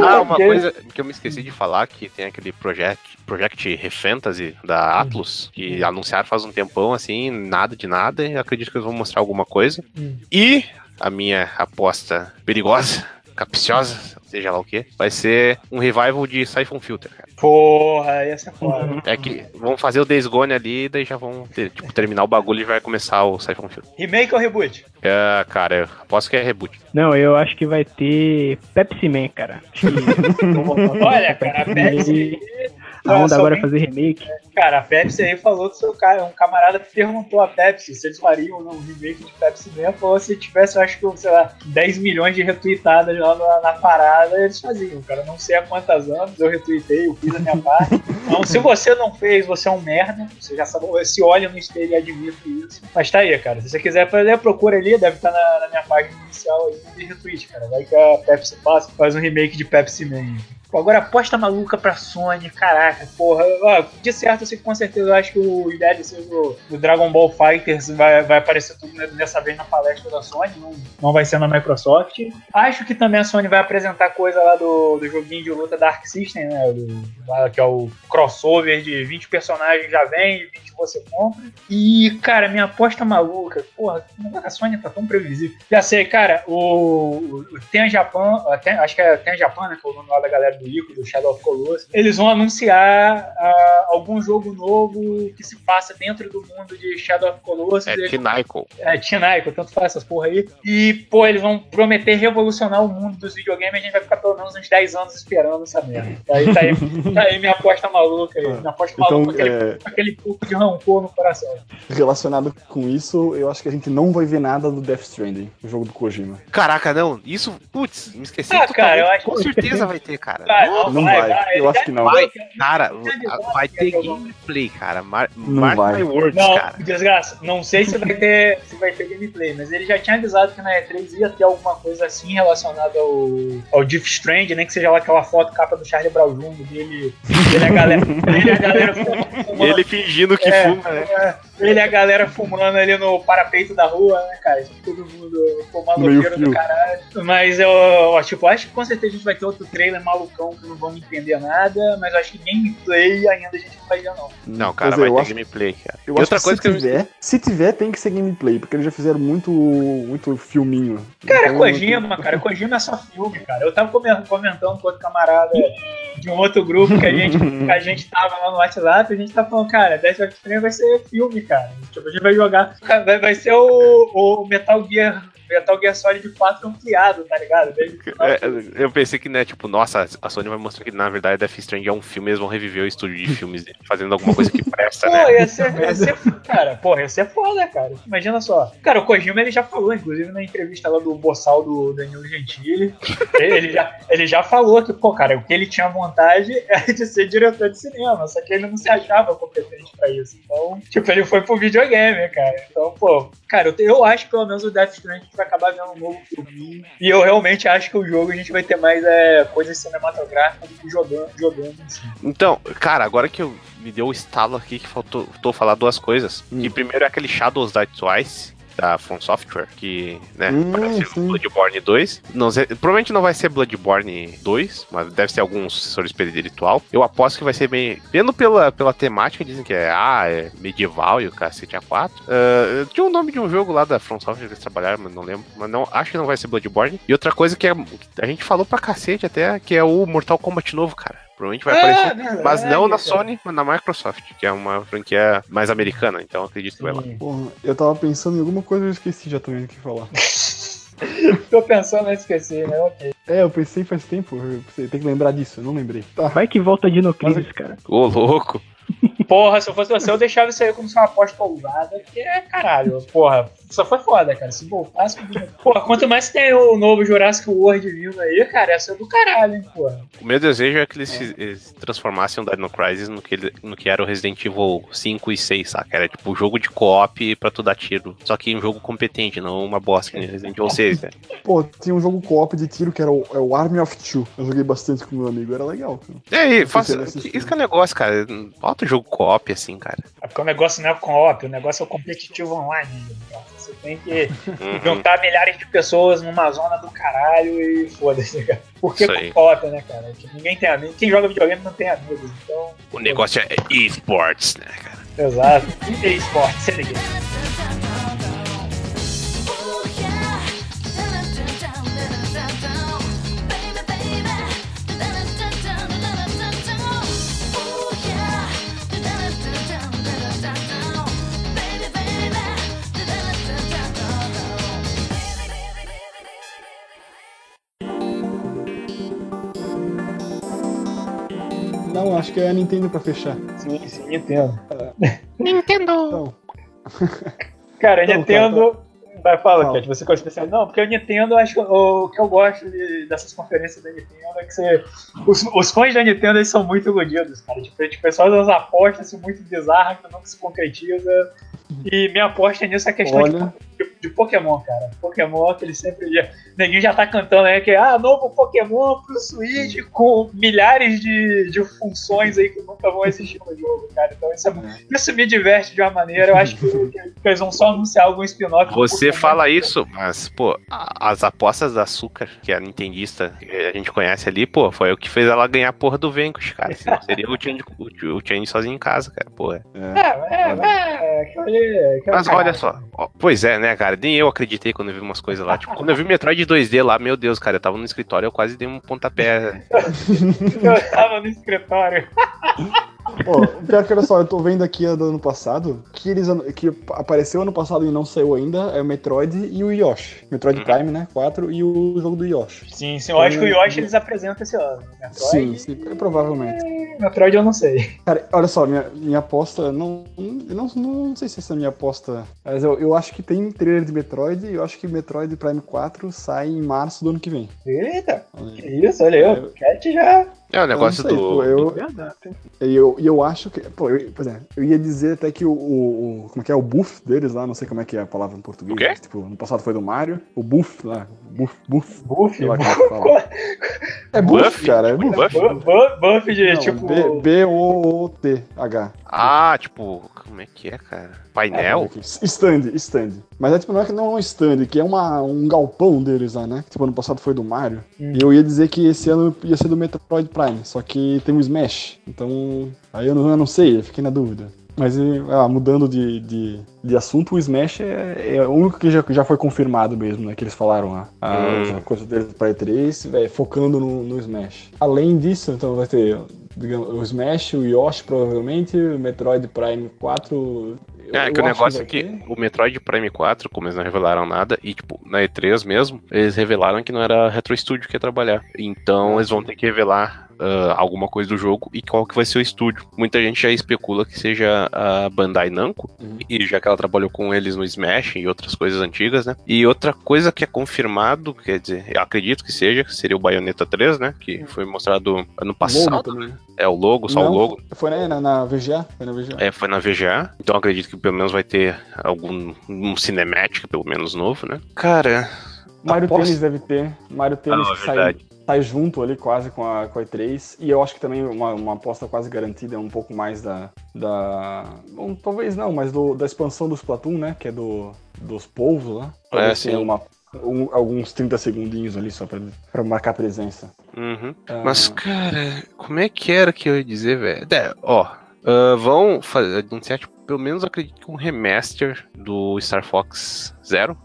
B: Ah, uma coisa que eu me esqueci de falar, que tem aquele Project, Project Refantasy da Atlus, que anunciaram faz um tempão, assim, nada de nada, e acredito que eles vão mostrar alguma coisa.
C: Hum.
B: E a minha aposta perigosa, capciosa, seja lá o que, vai ser um revival de Siphon Filter, cara.
C: Porra, essa é foda.
B: É que vão fazer o Days Gone ali, daí já vão ter- tipo, terminar o bagulho e vai começar o Siphon Filter.
C: Remake ou reboot?
B: É, cara, eu aposto que é reboot.
D: Não, eu acho que vai ter Pepsi Man, cara.
C: Olha, cara, Pepsi.
D: A onda agora fazer remake.
C: Cara, a Pepsi aí falou do seu cara. Um camarada perguntou a Pepsi se eles fariam um remake de Pepsi Man. Falou se tivesse, acho que, sei lá, 10 milhões de retweetadas lá na, na parada, eles faziam. Cara, não sei há quantas anos eu retuitei, eu fiz a minha parte. Então, se você não fez, você é um merda. Você já sabe, se olha no espelho e admite isso. Mas tá aí, cara. Se você quiser fazer, procura ali, deve estar na, na minha página inicial aí de retweet, cara. Vai que a Pepsi passa, faz um remake de Pepsi Man. Pô, agora aposta maluca pra Sony, caraca, porra. Ó, de certo, assim, com certeza eu acho que os DLCs do, do Dragon Ball Fighters vai, vai aparecer tudo dessa vez na palestra da Sony, não, não vai ser na Microsoft. Acho que também a Sony vai apresentar coisa lá do, do joguinho de luta Dark System, né? Do, que é o crossover de 20 personagens já vem, 20 você compra. E, cara, minha aposta maluca, porra, a Sony tá tão previsível. Já sei, cara, o, o Ten Japan, acho que é Ten Japan, né? Que é o nome lá da galera do Ico, do Shadow of Colossus. Eles vão anunciar ah, algum jogo novo que se passa dentro do mundo de Shadow of Colossus.
B: É Tinaiko.
C: é, Tinaico, tanto faz essas porra aí. E, pô, eles vão prometer revolucionar o mundo dos videogames e a gente vai ficar pelo menos uns 10 anos esperando essa merda. Aí tá aí, tá aí minha aposta maluca aí. Minha aposta
A: Então,
C: maluca com aquele,
A: é,
C: aquele pouco de rancor no coração.
A: relacionado com isso, eu acho que a gente não vai ver nada do Death Stranding, o jogo do Kojima.
B: Caraca, não. Isso, putz, me esqueci.
C: Ah, cara, eu acho
B: Com certeza vai ter, cara.
C: Vai,
A: Não vai, eu
C: ele
A: acho que não.
B: Vai, Cara, vai ter gameplay, cara. Mar
A: Não
B: mark
A: vai.
B: my words,
C: Não,
B: cara.
C: desgraça, não sei se vai ter se vai ter gameplay, mas ele já tinha avisado que na E3 ia ter alguma coisa assim relacionada ao, ao Death Strand, nem que seja lá aquela foto capa do Charlie Brown Jr. dele, ele e a galera, ele a galera fumando,
B: Ele fingindo que
C: É.
B: fuma, né?
C: É, ele e a galera fumando ali no parapeito da rua, né, cara? Tipo, Todo mundo maloqueiro do caralho. Mas eu, eu, tipo, acho que com certeza a gente vai ter outro trailer malucão que não vamos entender nada, mas eu acho que gameplay ainda a gente não vai ver, não.
B: Não, cara,
A: Pois é,
B: vai
A: eu
B: ter
A: acho-
B: gameplay, cara.
A: Eu
B: e
A: acho
B: outra
A: que
B: coisa
A: se
B: que eu...
A: tiver, se tiver, tem que ser gameplay, porque eles já fizeram muito, muito filminho.
C: Cara,
A: Então,
C: Kojima, cara, Kojima é só filme, cara. Eu tava come- comentando com outro camarada de um outro grupo que a gente, que a gente tava lá no WhatsApp, a gente tá falando, cara, Death Stranding vai ser filme, cara. Tipo, a gente vai jogar, vai, vai ser o, o Metal Gear, Metal Gear Solid 4 ampliado, tá ligado?
B: É, eu pensei que, né, tipo, nossa, a Sony vai mostrar que na verdade Death Stranding é um filme, eles vão reviver o estúdio de filmes fazendo alguma coisa que presta,
C: Pô,
B: né?
C: ia ser, ia ser, cara, porra, ia ser foda, cara. Imagina só. Cara, o Kojima ele já falou, inclusive na entrevista lá do Bossal do Danilo Gentili, ele, já, ele já falou que, pô, cara, o que ele tinha vontade era de ser diretor de cinema, só que ele não se achava competente pra isso. Então, tipo, ele foi pro videogame, cara. Então, pô, cara, eu, eu acho que pelo menos o Death Stranding gente vai acabar vendo um novo filme. E eu realmente acho que o jogo a gente vai ter mais é, coisas cinematográficas do que jogando, jogando si.
B: Então, cara, agora que eu me deu o estalo aqui que faltou, faltou falar duas coisas.
A: Hum.
B: Que primeiro é aquele Shadows Die Twice. Da From Software, que, né,
A: Hum,
B: parece o
A: sim.
B: Bloodborne 2. Não provavelmente não vai ser Bloodborne 2, mas deve ser algum sucessor espiritual. Eu aposto que vai ser bem. Vendo pela, pela temática, dizem que é, ah, é medieval e o cacete A4. Ah, tinha o nome de um jogo lá da From Software que eles trabalharam, mas não lembro. Mas não, acho que não vai ser Bloodborne. E outra coisa que é, a gente falou pra cacete até, que é o Mortal Kombat novo, cara. Provavelmente vai aparecer.
C: É, verdade,
B: Mas não na
C: cara.
B: Sony, mas na Microsoft, que é uma franquia mais americana, então acredito que vai lá.
A: Porra, eu tava pensando em alguma coisa e eu esqueci já também o que falar.
C: Tô pensando em esquecer, né? Ok.
A: É, eu pensei faz tempo, eu pensei, tem que lembrar disso, eu não lembrei. Tá.
D: Vai que volta Dino Crisis, cara.
B: Ô, louco.
C: Porra, se eu fosse você, eu deixava isso aí como se uma aposta ousada, porque, caralho, porra, só foi foda, cara. Se voltasse, porra, quanto mais tem o novo Jurassic World vindo aí, cara, ia ser do caralho, hein, porra.
B: O meu desejo é que eles, fiz- eles transformassem o Dino Crisis no que, ele- no que era o Resident Evil 5 e 6, saca? Era tipo um jogo de co-op pra tu dar tiro. Só que um jogo competente, não uma bosta que nem Resident Evil 6, né?
A: Pô, tinha um jogo co-op de tiro que era o, é o Army of Two. Eu joguei bastante com meu amigo, era legal. cara.
B: E aí, faça, isso que é negócio, cara. Bota o jogo co-op assim, cara.
C: É porque o negócio não é co-op, o negócio é o competitivo online. né, cara? Tem que
B: Uhum.
C: juntar milhares de pessoas numa zona do caralho e foda-se, cara. Por que
B: Isso aí.
C: co-op, né, cara? Ninguém tem amigos. Quem joga videogame não tem amigos, então.
B: O negócio é esports, né, cara?
C: Exato. E esporte, se
A: Não, acho que é a Nintendo pra fechar.
C: Sim, sim, Nintendo.
A: Então,
C: Cara, a
A: Então,
C: Nintendo. Vai, fala. Cat, você é o especial. Não, porque a Nintendo, acho que o que eu gosto de- dessas conferências da Nintendo é que você. Os, os fãs da Nintendo eles são muito iludidos, cara. Tipo, tipo, eles fazem umas apostas assim, muito bizarras que não se concretiza. E minha aposta nisso é a questão
A: olha,
C: de, de Pokémon, cara. Pokémon que ele sempre. Já, ninguém já tá cantando aí que ah, novo Pokémon pro Switch com milhares de, de funções aí que nunca vão existir no jogo, cara. Então isso, é, isso me diverte de uma maneira. Eu acho que, que eles vão só anunciar algum spin-off.
B: Você fala isso, mas, pô, as apostas da Açúcar, que é a Nintendista que a gente conhece ali, pô, foi o que fez ela ganhar a porra do Venkus, cara. Senão seria o Change, o, Change sozinho em casa, cara, porra.
A: É.
C: É, é, é. ali- aquilo
B: Mas olha só, pois é, né, cara? Nem eu acreditei quando eu vi umas coisas lá. Tipo, quando eu vi Metroid 2D lá, meu Deus, cara, eu tava no escritório, eu quase dei um pontapé.
C: Eu tava no escritório.
A: Ó, pior que olha só, eu tô vendo aqui a do ano passado, que eles que apareceu ano passado e não saiu ainda, é o Metroid e o Yoshi. Metroid
B: Uhum.
A: Prime, né? 4 e o jogo do Yoshi.
C: Sim, sim. Eu acho que o Yoshi eles apresentam esse ano. Metroid,
A: Sim, sim, é, provavelmente.
C: Metroid eu não sei.
A: Cara, olha só, minha, minha aposta, não, eu não, não sei se essa é a minha aposta, mas eu, eu acho que tem trailer de Metroid e eu acho que Metroid Prime 4 sai em março do ano que vem.
C: Eita,
A: Olha
C: que isso, olha aí, o Cat já.
B: É o negócio
A: sei,
B: do.
A: pô, eu. E eu, e eu acho que. Pô, eu, por exemplo, eu ia dizer até que o, o, Como é que é? O buff deles lá, não sei como é que é a palavra em português.
B: O quê?
A: Tipo, no passado foi do Mario. O buff lá. Buff, buff.
C: Buff,
A: lá como é que fala. É buff,
B: Buff?
A: cara. É buff.
B: Buff?
C: bu- bu- buff de
A: Não,
C: tipo.
A: B- B-O-O-T-H.
B: Ah, tipo, como é que é, cara? Painel?
A: Stand, stand. Mas é tipo, não é que não é um stand, que é uma, um galpão deles lá, né? Tipo, ano passado foi do Mario.
C: Hum.
A: E eu ia dizer que esse ano ia ser do Metroid Prime, só que tem o Smash. Então, aí eu não, eu não sei, eu fiquei na dúvida. Mas ah, mudando de, de, de assunto, o Smash é, é o único que já, já foi confirmado mesmo, né? Que eles falaram lá. A,
B: Hum.
A: a coisa deles pra E3, é, focando no, no Smash. Além disso, então vai ter digamos, o Smash, o Yoshi provavelmente, o Metroid Prime 4. eu-
B: É, que o negócio é que o Metroid Prime 4, como eles não revelaram nada, e tipo, na E3 mesmo, eles revelaram que não era a Retro Studio que ia trabalhar. Então eles vão ter que revelar ah, alguma coisa do jogo e qual que vai ser o estúdio. Muita gente já especula que seja a Bandai Namco,
A: Uhum.
B: e já que ela trabalhou com eles no Smash e outras coisas antigas, né? E outra coisa que é confirmado, quer dizer, eu acredito que seja, que seria o Bayonetta 3, né? Que foi mostrado ano
A: Logo
B: passado.
A: também.
B: É o logo, só
A: Não,
B: o logo.
A: Foi na, na, na VGA? Foi na VGA.
B: É, foi na VGA, então acredito que pelo menos vai ter algum um cinemática, pelo menos novo, né? Cara,
A: Mario
B: aposto-
A: Tênis deve ter. Mario Tênis
B: Ah,
A: que sai, sai junto ali quase com a, com a E3. E eu acho que também uma, uma aposta quase garantida é um pouco mais da. da bom, talvez não, mas do- da expansão do Splatoon, né? Que é do, dos povos lá. Talvez
B: sim.
A: tenha uma, um- alguns 30 segundinhos ali só pra, pra marcar presença.
B: uhum.
A: Ah,
B: mas cara, como é que era que eu ia dizer, velho? É, ó, ah, vão fazer, anunciar, tipo, pelo menos acredito que um remaster do Star Fox Zero.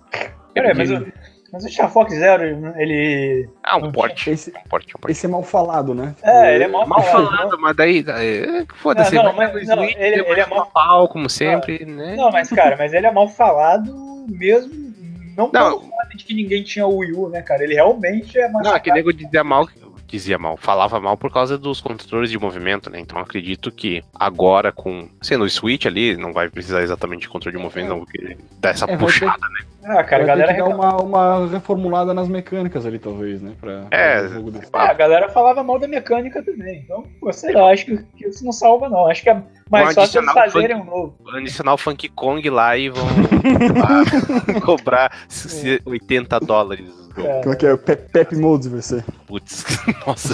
C: Peraí, mas, o- mas o Star Fox Zero, ele.
B: Ah, um porte.
A: Esse,
B: Um porte, um porte.
A: esse é mal falado, né?
C: É, ele é mal,
B: Mal falado, mas daí, daí foda-se,
C: Não, não, mas-
B: pro
C: não,
B: Switch,
C: ele- ele é mal-
B: pau, como sempre, né?
C: Não, mas cara, mas ele é mal falado mesmo. Não
B: Não.
C: pelo fato de que ninguém tinha o Wii U, né, cara? Ele realmente é mais.
B: Não, aquele nego dizia mal, dizia mal, falava mal por causa dos controles de movimento, né? Então acredito que agora com sendo o Switch ali, não vai precisar exatamente de controle de movimento, não, porque dá essa
A: É, vai ter-
B: puxada.
C: Ah, cara, a
A: Vai ter
C: galera
A: que dar
C: reclama-
A: uma, uma reformulada nas mecânicas ali, talvez, né? Pra,
B: É,
A: pra um.
C: Ah, a galera falava mal da mecânica também. Então, pô, sei lá, acho que, que isso não salva, não. Acho que é mais fácil
B: o
C: fazerem
B: funk.
C: um novo.
B: Adicionar o Funky Kong lá e vão ah, cobrar se- 80 dólares.
C: É.
A: Como é que é? Pep, Pep Modes vai ser.
B: Putz, nossa.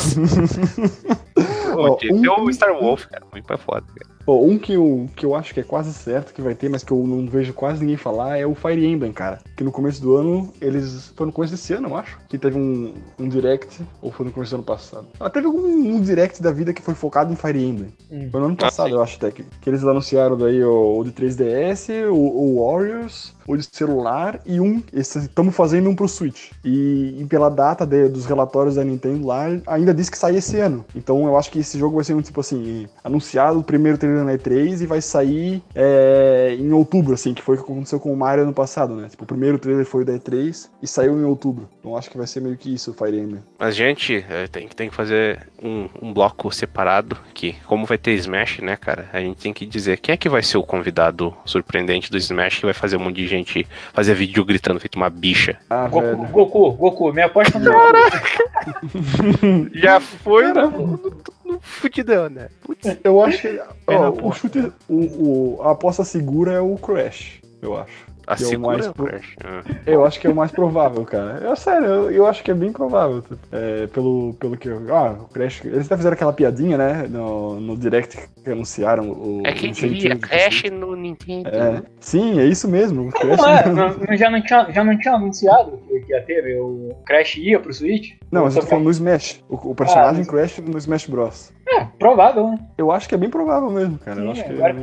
B: Pô, que ter o Star Wolf, cara, muito pra foda. Cara.
A: Ó, um que eu, que eu acho que é quase certo que vai ter, mas que eu não vejo quase ninguém falar, é o Fire Emblem, cara. Que no começo do ano, eles. Foi no começo desse ano, eu acho. Que teve um, um direct, ou foi no começo do ano passado. Ah, teve algum um direct da vida que foi focado em Fire Emblem.
C: Hum.
A: Foi no ano passado,
B: sim.
A: eu acho até que, que eles anunciaram daí o, o de 3DS, o, o Warriors, o de celular e um. Estamos fazendo um pro Switch. E, e pela data de- dos relatórios da Nintendo lá, ainda diz que sai esse ano. Então eu acho que esse jogo vai ser um tipo assim, anunciado o primeiro trailer na E3 e vai sair é, em outubro, assim, que foi o que aconteceu com o Mario ano passado, né? Tipo, o primeiro trailer foi o da E3 e saiu em outubro. Então acho que vai ser meio que isso o Fire Emblem.
B: Mas, gente, é, tem, que- tem que fazer um, um bloco separado, que como vai ter Smash, né, cara, a gente tem que dizer quem é que vai ser o convidado surpreendente do Smash que vai fazer um monte de gente fazer vídeo gritando feito uma bicha.
A: Ah,
C: Goku,
A: velho.
C: Goku, Goku, me aposta no
B: Já foi no, no, fudidão, né? Putz.
A: Eu acho que ó, o chute, o, o- a aposta segura é o Crash, eu acho.
B: A
A: que é o mais pro-.
B: Ah.
A: Eu acho que é o mais provável, cara. É sério, eu, eu acho que é bem provável. É, pelo, pelo que eu. Ah, o Crash. Eles até fizeram aquela piadinha, né? No, no direct que anunciaram o.
B: É quem diria, Crash
A: Switch.
B: no Nintendo.
A: É, sim, é isso mesmo. O Crash.
C: Não, é, não- não- já, não tinha, já não tinha anunciado que que ia ter o Crash ia pro Switch?
A: Não, mas eu tô falando no Smash. O, o personagem
C: Ah,
A: Crash no Smash Bros.
C: Que- é, provável, né?
A: Eu acho que é bem provável mesmo, cara. eu
C: Sim,
A: acho que
C: agora-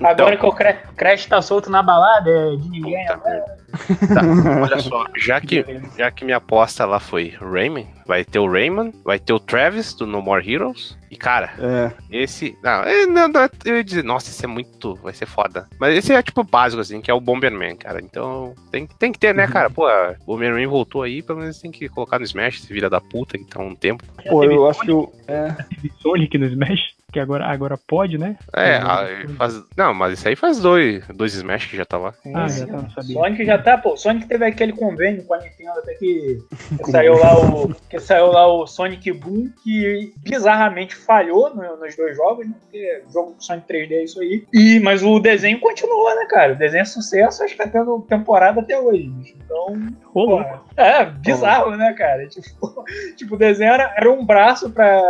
A: é...
C: Agora que o Cra- Crash tá solto na balada, é de ninguém
B: Puta
C: agora.
B: Tá, olha só, já que, já que minha aposta lá foi Rayman, vai ter o Rayman, vai ter o Travis do No More Heroes. E cara,
A: É,
B: esse. Não, é, não, não, eu ia dizer, nossa, esse é muito. Vai ser foda. Mas esse é tipo básico, assim, que é o Bomberman, cara. Então tem, tem que ter, né, cara? Pô, o Bomberman voltou aí, pelo menos tem que colocar no Smash, esse vira da puta que tá há um tempo.
A: pô, eu acho que o. É,
D: Sonic no Smash, que agora, agora pode, né?
B: É,
D: Uhum.
B: aí faz. Não, mas isso aí faz dois, dois Smash que já tá lá.
D: Ah, já tá, não sabia.
C: Sonic já tá, pô. Sonic teve aquele convênio com a Nintendo até que, que saiu lá o que saiu lá o Sonic Boom que bizarramente falhou no- nos dois jogos, né? Porque o jogo do Sonic 3D é isso aí. E mas o desenho continua, né, cara? O desenho é sucesso, acho que tá tendo temporada até hoje. Então, pô,
D: louco.
C: é bizarro, né, cara? Tipo, tipo o desenho era, era um braço pra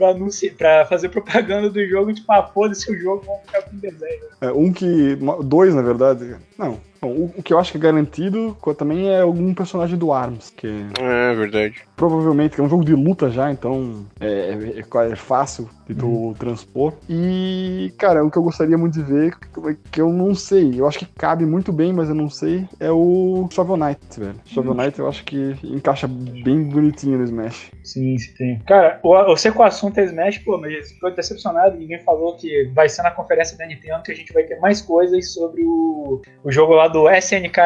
C: pra, anunci- pra fazer propaganda do jogo, tipo, ah, foda-se o jogo, vamos ficar com desenho.
A: é, um que. Dois, na verdade. Não. Bom, o, o que eu acho que é garantido também é algum personagem do ARMS, que
B: É verdade.
A: provavelmente que é um jogo de luta já, então é, é- é fácil de tu
B: Uhum.
A: transpor. E, cara, o que eu gostaria muito de ver, que, que eu não sei, eu acho que cabe muito bem, mas eu não sei, é o Shovel Knight, velho. Shovel Knight eu acho que encaixa bem bonitinho no Smash.
C: Sim, sim. Cara, sei que o assunto é Smash, pô, mas tô decepcionado. Ninguém falou que vai ser na conferência da Nintendo que a gente vai ter mais coisas sobre o, o jogo lá do SNK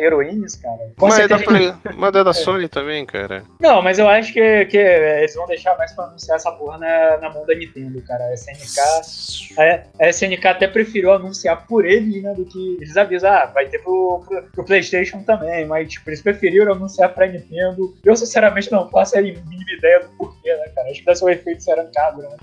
C: Heroines, cara. Com
B: Mas é da, Play- mas é da Sony também, cara.
C: Não, mas eu acho que, que eles vão deixar mais pra anunciar essa porra na, na mão da Nintendo, cara. A SNK. A, a SNK até preferiu anunciar por eles, né? Do que. Eles avisam, ah, vai ter pro, pro, pro PlayStation também, mas, tipo, eles preferiram anunciar pra Nintendo. Eu, sinceramente, não faço a mínima ideia do porquê, né, cara? Acho que deve ser o efeito Serancabra, né?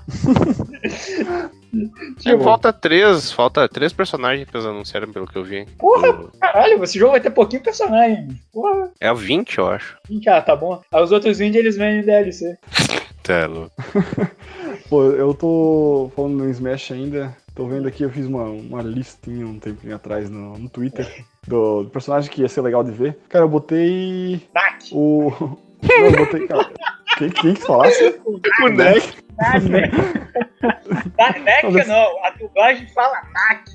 B: É, falta três, falta três personagens que eles anunciaram, pelo que eu vi.
C: Porra, Caralho, esse jogo vai ter pouquinho personagem. Porra,
B: É o 20, eu acho.
C: gente, ah, tá bom. Aí os outros vídeos eles vendem DLC.
B: Tá louco.
A: Pô, eu tô falando no Smash ainda. Tô vendo aqui, eu fiz uma, uma listinha um tempinho atrás no, no Twitter do, do personagem que ia ser legal de ver. Cara, eu botei
C: Nak!
A: o. Não, eu botei. Cara, quem, quem que falasse?
B: O Neck.
C: Nak, Nak não, a dublagem fala Nak.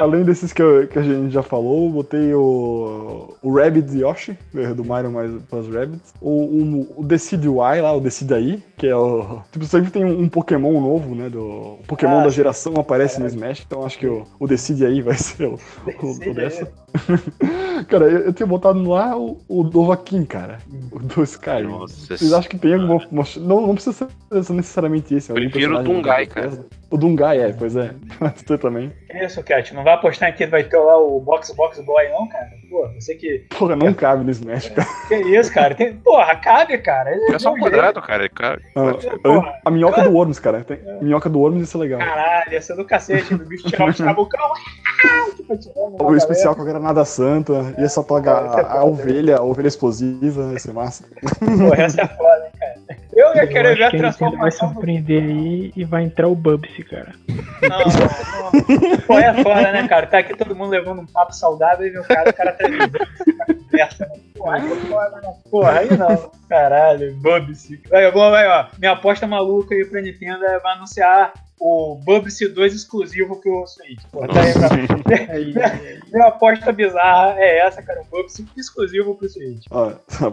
A: Além desses que, eu- que a gente já falou, eu botei o. O Rabbit Yoshi, né, do Mario mais plus Rabbits. O, o, o Decide Y lá, o Decide aí, que é o. Tipo, sempre tem um, um Pokémon novo, né? Do, o Pokémon
C: Ah,
A: da geração aparece no Smash, então acho que o, o Decide aí vai ser o, o, o dessa. cara, eu, eu tinha botado lá o, o Dovahkiin, cara. O do Sky.
B: Nossa
A: Vocês acham que tem alguma. uma- Não, não precisa ser necessariamente esse. algum
B: Prefiro o
A: da
B: cara.
A: Bethesda. O Dungai, é, pois é. Você também.
C: Que isso, Cat? Não vai apostar que vai ter lá o Box Box Boy, não, cara? Pô, você que.
A: Porra, não cabe no Smash, cara.
C: Que isso, cara? Tem... Porra, cabe, cara.
B: É só um quadrado, cara. cara.
A: Ah, A minhoca do Worms, cara. Tem, minhoca do Worms ia ser legal.
C: Caralho, ia ser do cacete, do bicho tirar os cabucão. Tipo,
A: O
C: uma
A: especial com a granada santa, ia só pagar a, a ovelha, a ovelha explosiva, ia ser massa.
C: Porra, essa é foda. Eu ia
D: Eu
C: querer ver a
D: que a vai surpreender aí e vai entrar o Bubsy, cara.
C: Não, não, não. Pô, é foda, né, cara? Tá aqui todo mundo levando um papo saudável e o cara, o cara tá? Porra, aí é né? Porra, aí não. Caralho, Bubsy. Aí, bom, aí, ó. Minha aposta maluca aí pra Nintendo é vai anunciar o Bubsy 2 exclusivo pro Switch. Porra, tá aí, pra...
D: Aí,
C: Minha aposta bizarra é essa, cara. Um Bubsy exclusivo pro Switch.
A: Ó,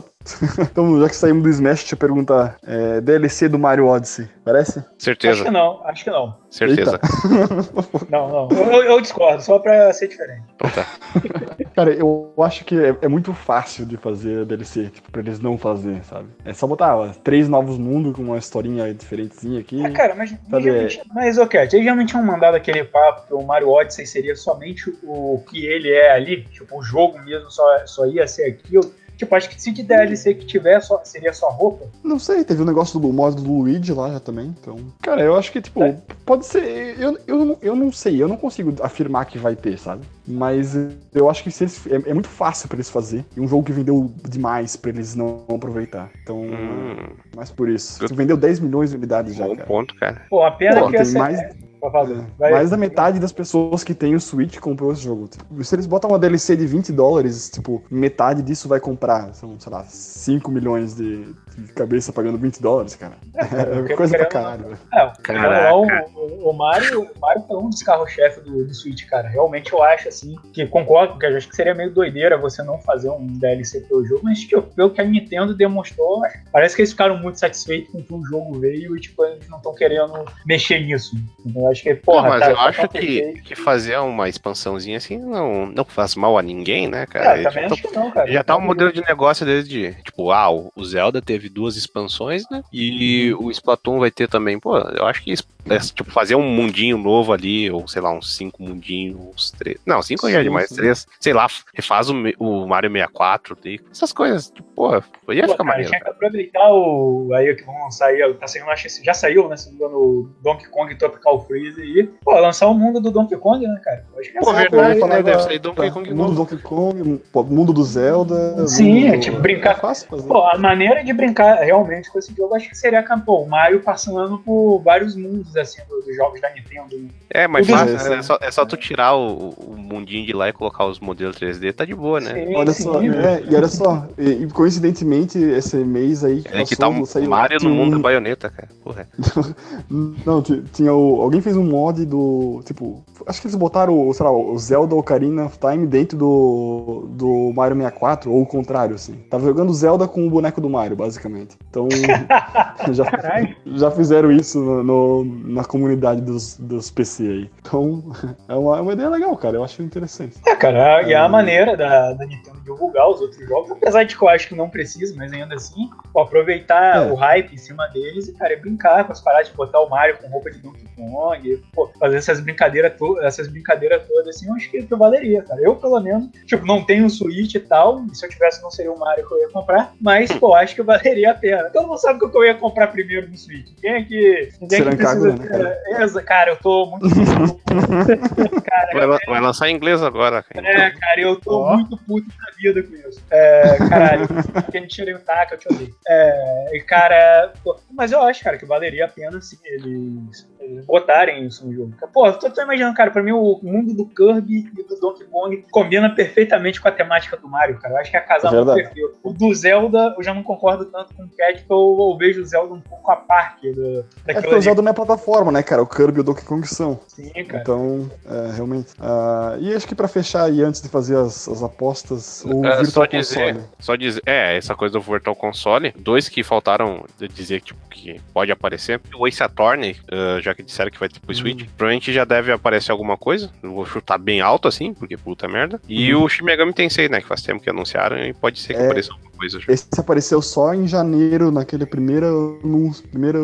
A: então, já que saímos do Smash, deixa eu perguntar: é, DLC do Mario Odyssey, parece?
C: Acho
B: Certeza,
C: que não, acho que não.
B: Certeza.
C: Não, não. Eu, eu discordo, só pra ser diferente.
B: Então tá.
A: Cara, eu acho que é, é muito fácil de fazer DLC, tipo, pra eles não fazerem, sabe? É só botar ó, três novos mundos com uma historinha diferentezinha aqui.
C: Ah, cara, mas, mas,
A: Sabe, é-
C: tinha- mas Cat, eles já não tinham mandado aquele papo que o Mario Odyssey seria somente o que ele é ali? Tipo, o jogo mesmo só, só ia ser aquilo? Tipo, acho que se de DLC que tiver, só, seria só roupa.
A: Não sei, teve o negócio do modo do Luigi lá já também, então... Cara, eu acho que, tipo,
C: É.
A: pode ser... Eu, eu, eu não sei, eu não consigo afirmar que vai ter, sabe? Mas eu acho que se eles, é, é muito fácil pra eles fazer. E um jogo que vendeu demais pra eles não aproveitar. Então,
B: Hum,
A: é mais por isso. Tu vendeu 10 milhões de unidades já,
B: bom
A: cara.
B: ponto, cara.
C: Pô, a pena
A: Pô,
C: que
A: tem
C: essa.
A: mais-. É,
C: Vai-
A: mais da metade das pessoas que tem o Switch comprou esse jogo. Tipo, Se eles botam uma DLC de 20 dólares, tipo, metade disso vai comprar. São, sei lá, 5 milhões de, de cabeça pagando 20 dólares, cara. É,
C: porque
A: coisa pra caralho. velho.
C: É, o- o, o, Mario, o Mario foi um dos carros-chefe do, do Switch, cara. Realmente eu acho, assim, que concordo, que eu acho que seria meio doideira você não fazer um DLC pelo jogo, mas que, pelo que a Nintendo demonstrou, parece que eles ficaram muito satisfeitos com que o jogo veio e, tipo, eles não estão querendo mexer nisso. Então, eu acho que, porra,
B: Não, mas
C: tá-
B: eu
C: tá
B: acho que,
C: perfeito.
B: que fazer uma expansãozinha assim não, não faz mal a ninguém, né, cara?
C: É, também acho que não, cara.
B: Já tá um modelo de negócio desde, de, tipo, ah, o o Zelda teve duas expansões, né? E o Splatoon vai ter também. Pô, eu acho que é, tipo, fazer um mundinho novo ali, ou sei lá, uns cinco mundinhos, uns três. Não, cinco já é demais,
A: sim.
B: três. Sei lá, refaz o, o Mario 64, daí, essas coisas. Tipo, pô, ia
C: Pô,
B: ficar
C: cara,
B: maneiro.
C: tinha que aproveitar o. Aí que vão lançar aí, tá saindo, acho que já saiu, né? Se não me engano, o Donkey Kong Tropical Freeze aí. Pô, lançar o mundo do Donkey Kong, né, cara? Eu Acho que é
B: Pô, verdade, né?
A: falar
B: Deve sair Donkey Kong
A: Mundo do. Donkey Kong, pô, mundo do Zelda.
C: Sim,
A: mundo
C: é tipo brincar-
A: É fácil fazer.
C: Pô, a maneira de brincar realmente com esse jogo acho que seria pô, o Mario passando por vários mundos assim do- dos jogos da Nintendo. né?
B: É, mas fácil,
A: isso.
B: né? é, só, é só tu tirar o, o mundinho de lá e colocar os modelos 3D, tá de boa, né?
C: Sim,
A: Olha
C: sim,
A: só,
C: né?
A: é, e olha só, e, e coincidentemente, esse mês aí que
B: É que
A: passou,
B: tá o
A: saiu-
B: Mario no mundo
A: um-
B: da baioneta, cara. Porra.
A: Não, ti- tinha o. Alguém fez um mod do. Tipo, acho que eles botaram, o, sei lá, o Zelda Ocarina of Time dentro do, do Mario 64, ou o contrário, assim. Tava jogando Zelda com o boneco do Mario, basicamente. Então. já,
C: Caralho.
A: já fizeram isso no, no- na comunidade dos, dos PC aí. Então, é uma, é uma ideia legal, cara. Eu acho interessante.
C: É, cara, e a
A: Hum.
C: maneira da, da Nintendo divulgar os outros jogos, apesar de que eu acho que não precisa, mas ainda assim, pô, aproveitar
A: É.
C: o hype em cima deles e, cara, brincar com as paradas de botar o Mario com roupa de Donkey Kong, e, pô, fazer essas brincadeiras to essas brincadeiras todas, assim, eu acho que, que valeria, cara. Eu, pelo menos, tipo, não tenho um Switch e tal, e se eu tivesse não seria o Mario que eu ia comprar, mas, pô, acho que valeria a pena. Todo mundo sabe o que eu ia comprar primeiro no Switch. Quem é que, ninguém
A: Será
C: que precisa...
A: né,
C: É, exa- cara, eu tô muito... cara,
B: Vai, lan- vai lançar em inglês agora, cara.
C: é, cara, eu tô
D: Ó.
C: muito puto da vida com isso. É, caralho, quem tirei o taco, eu te odeio. É, e, cara, pô, mas eu acho, cara, que valeria a pena, sim, eles, eles botarem isso no jogo. Pô, eu tô, tô imaginando, cara, pra mim o mundo do Kirby e do Donkey Kong combina perfeitamente com a temática do Mario, cara. Eu acho que é casal muito perfeito. O do Zelda, eu já não concordo tanto com o Cat, porque eu, eu vejo o Zelda um pouco a parte do,
A: É
C: daquilo
A: porque o
C: ali.
A: Zelda não é plataforma, né, cara? O Kirby e o Donkey Kong são.
C: Sim, cara.
A: Então, é, realmente. Ah, e acho que pra fechar aí, antes de fazer as, as apostas, o
B: É,
A: Virtual
B: só dizer,
A: Console.
B: só dizer, é, essa coisa do Virtual Console, dois que faltaram de dizer tipo, que pode aparecer. O Ace Attorney, eh, já que disseram que vai ter pro Switch, provavelmente já deve aparecer alguma coisa. Eu vou chutar bem alto assim, porque puta merda. E o Shin Megami Tensei, né, que faz tempo que anunciaram e pode ser que
A: É.
B: apareça alguma coisa. já.
A: Esse apareceu só em janeiro, naquele primeiro, primeira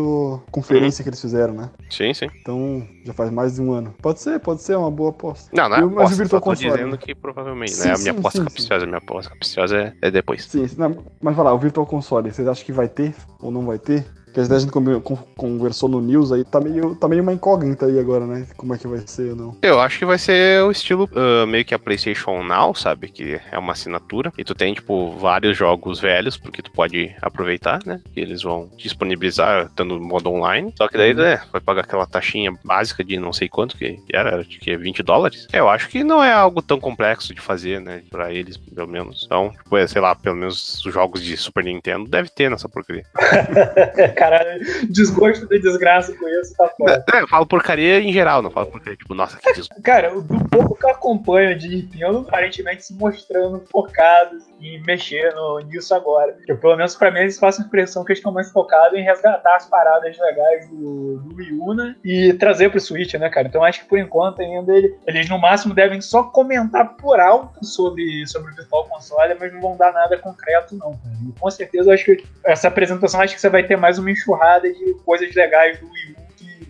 A: conferência que eles fizeram, né?
B: Sim, sim.
A: Então, já faz mais de um ano. Pode ser, pode ser, é uma boa aposta.
B: Não, não é
A: O- mas o
B: aposta,
A: Virtual
B: só tô
A: Console,
B: dizendo
A: né?
B: que provavelmente,
A: Sim,
B: né? A minha
A: sim,
B: aposta
A: sim,
B: capciosa, a minha aposta capciosa é, é depois.
A: Sim, não, mas vai lá, o Virtual Console, vocês acham que vai ter ou não vai ter? Porque a gente con- con- conversou no news aí, tá meio, tá meio uma incógnita aí agora, né? Como é que vai ser ou não.
B: Eu acho que vai ser o estilo ah, meio que a PlayStation Now, sabe? Que é uma assinatura. E tu tem, tipo, vários jogos velhos, porque tu pode aproveitar, né? Que eles vão disponibilizar dando modo online. Só que daí, né, vai pagar aquela taxinha básica de não sei quanto, que era, acho que é 20 dólares. Eu acho que não é algo tão complexo de fazer, né? Pra eles, pelo menos. Então, tipo, é, sei lá, pelo menos os jogos de Super Nintendo deve ter nessa porcaria.
C: Caralho, desgosto de desgraça com isso, tá foda.
B: É, eu falo porcaria em geral, não falo porcaria, tipo, nossa, que desgosto.
C: Cara, do pouco que eu acompanho de Nintendo, aparentemente se mostrando focados em mexer no, nisso agora. Eu, pelo menos pra mim, eles passam a impressão que eles estão mais focados em resgatar as paradas legais do, do Wii U, né? E trazer pro Switch, né, cara? Então acho que por enquanto ainda ele- eles no máximo devem só comentar por alto sobre, sobre o Virtual Console, mas não vão dar nada concreto, não, cara. E com certeza eu acho que essa apresentação acho que você vai ter mais uma enxurrada de coisas legais do Wii U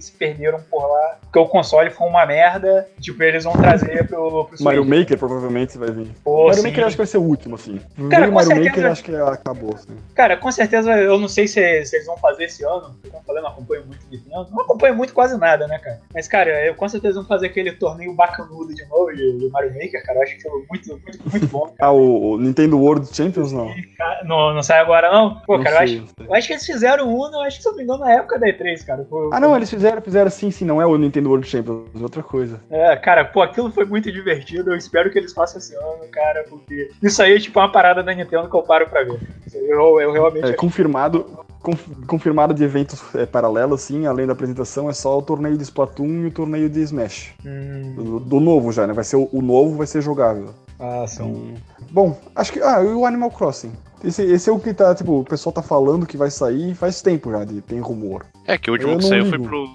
C: se perderam por lá, porque o console foi uma merda, tipo, eles vão trazer pro, pro
A: Mario
C: Switch.
A: Maker provavelmente vai vir. Mario
C: sim.
A: Maker acho que vai ser o último, assim.
C: Cara,
A: Mario
C: certeza-
A: Maker acho que acabou, assim.
C: Cara, com certeza eu não sei se, se eles vão fazer esse ano. Como eu falei, não acompanho muito Nintendo. Não acompanho muito quase nada, né, cara? Mas, cara, eu com certeza vão fazer aquele torneio bacanudo de novo de, de Mario Maker, cara. Eu acho que é muito, muito, muito bom.
A: Ah, o, o Nintendo World Champions não?
C: Cara, Não, não sai agora, não? Pô,
A: Não
C: cara, eu acho, eu acho que eles fizeram um, eu acho que se eu não me engano, na época da E3, cara. Pô,
A: Ah, não, eles fizeram, fizeram sim, sim, não é o Nintendo World Champions, é outra coisa.
C: É, cara, pô, aquilo foi muito divertido. Eu espero que eles façam esse ano, cara, porque isso aí é tipo uma parada da Nintendo que eu paro pra ver. Eu, eu realmente.
A: É, confirmado, conf- confirmado de eventos é, paralelos, sim, além da apresentação, é só o torneio de Splatoon e o torneio de Smash.
C: Hum,
A: Do, do novo já, né? Vai ser o, o novo, vai ser jogável.
C: ah, sim.
A: Então, bom, acho que. Ah, e o Animal Crossing. Esse, esse é o que tá, tipo, o pessoal tá falando que vai sair faz tempo já, de, tem rumor.
B: É, que o último
A: Eu
B: que saiu foi pro.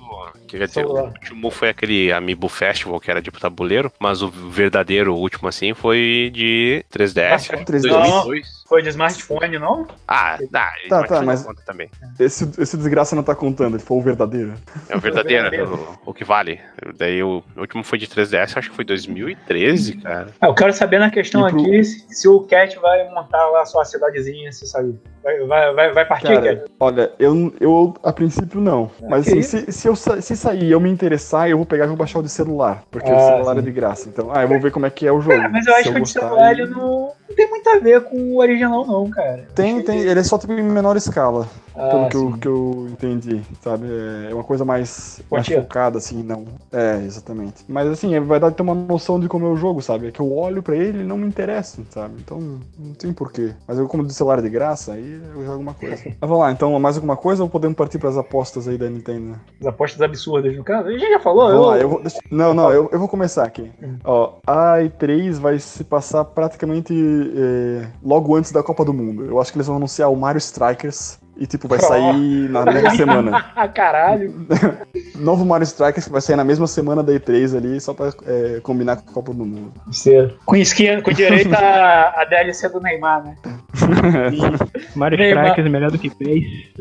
B: Que Quer dizer, o último foi aquele Amiibo Festival, que era de tabuleiro, mas o verdadeiro último, assim, foi de 3DS, acho que
A: 3DS.
B: 2002.
C: Foi de smartphone, não?
B: Ah, dá,
A: Tá,
B: smartphone
A: tá, mas-
B: conta também.
A: Esse, esse desgraça não tá contando, ele foi o verdadeiro.
B: É o verdadeiro,
C: verdadeiro.
B: o, o que vale. Daí o, o último foi de 3DS, acho que foi 2013, cara.
C: Ah, eu quero saber na questão
A: pro-
C: aqui se, se o Cat vai montar lá a sua cidadezinha se sair. Vai, vai, vai, vai partir,
A: Cara,
C: Cat?
A: olha, eu, eu a princípio não. Mas
C: que
A: assim, se, se, eu, se sair e eu me interessar, eu vou pegar e vou baixar o de celular. Porque o
C: Ah,
A: celular
C: sim.
A: é de graça. Então, ah, eu vou ver como é que é o jogo.
C: Cara, mas eu acho que o de celular não, não tem muito a ver com o original, não, cara.
A: Tem, tem. Ele é só tipo em menor escala.
C: Ah,
A: pelo que eu, que eu entendi, sabe? É uma coisa mais, mais focada, assim, não. É, exatamente. Mas assim, vai dar ter uma noção de como é o jogo, sabe? É que eu olho pra ele e não me interessa, sabe? Então, não tem porquê. Mas eu, como de celular de graça, aí eu jogo alguma coisa. Mas vamos lá, então, mais alguma coisa ou podemos partir pras apostas aí da Nintendo?
C: As apostas absurdas no caso. A gente já falou,
A: Vamos
C: eu,
A: lá, eu vou. Não, não, eu, eu vou começar aqui. Ó, a E3 vai se passar praticamente é, logo antes da Copa do Mundo. Eu acho que eles vão anunciar o Mario Strikers. E, tipo, vai sair na mesma semana.
C: Caralho.
A: Novo Mario Strikers que vai sair na mesma semana da E3 ali, só pra é, combinar com a Copa do Mundo.
C: Você. Com skin, com direito a, a DLC do Neymar, né?
D: Mario
C: Neymar.
D: Strikers é melhor do que PES.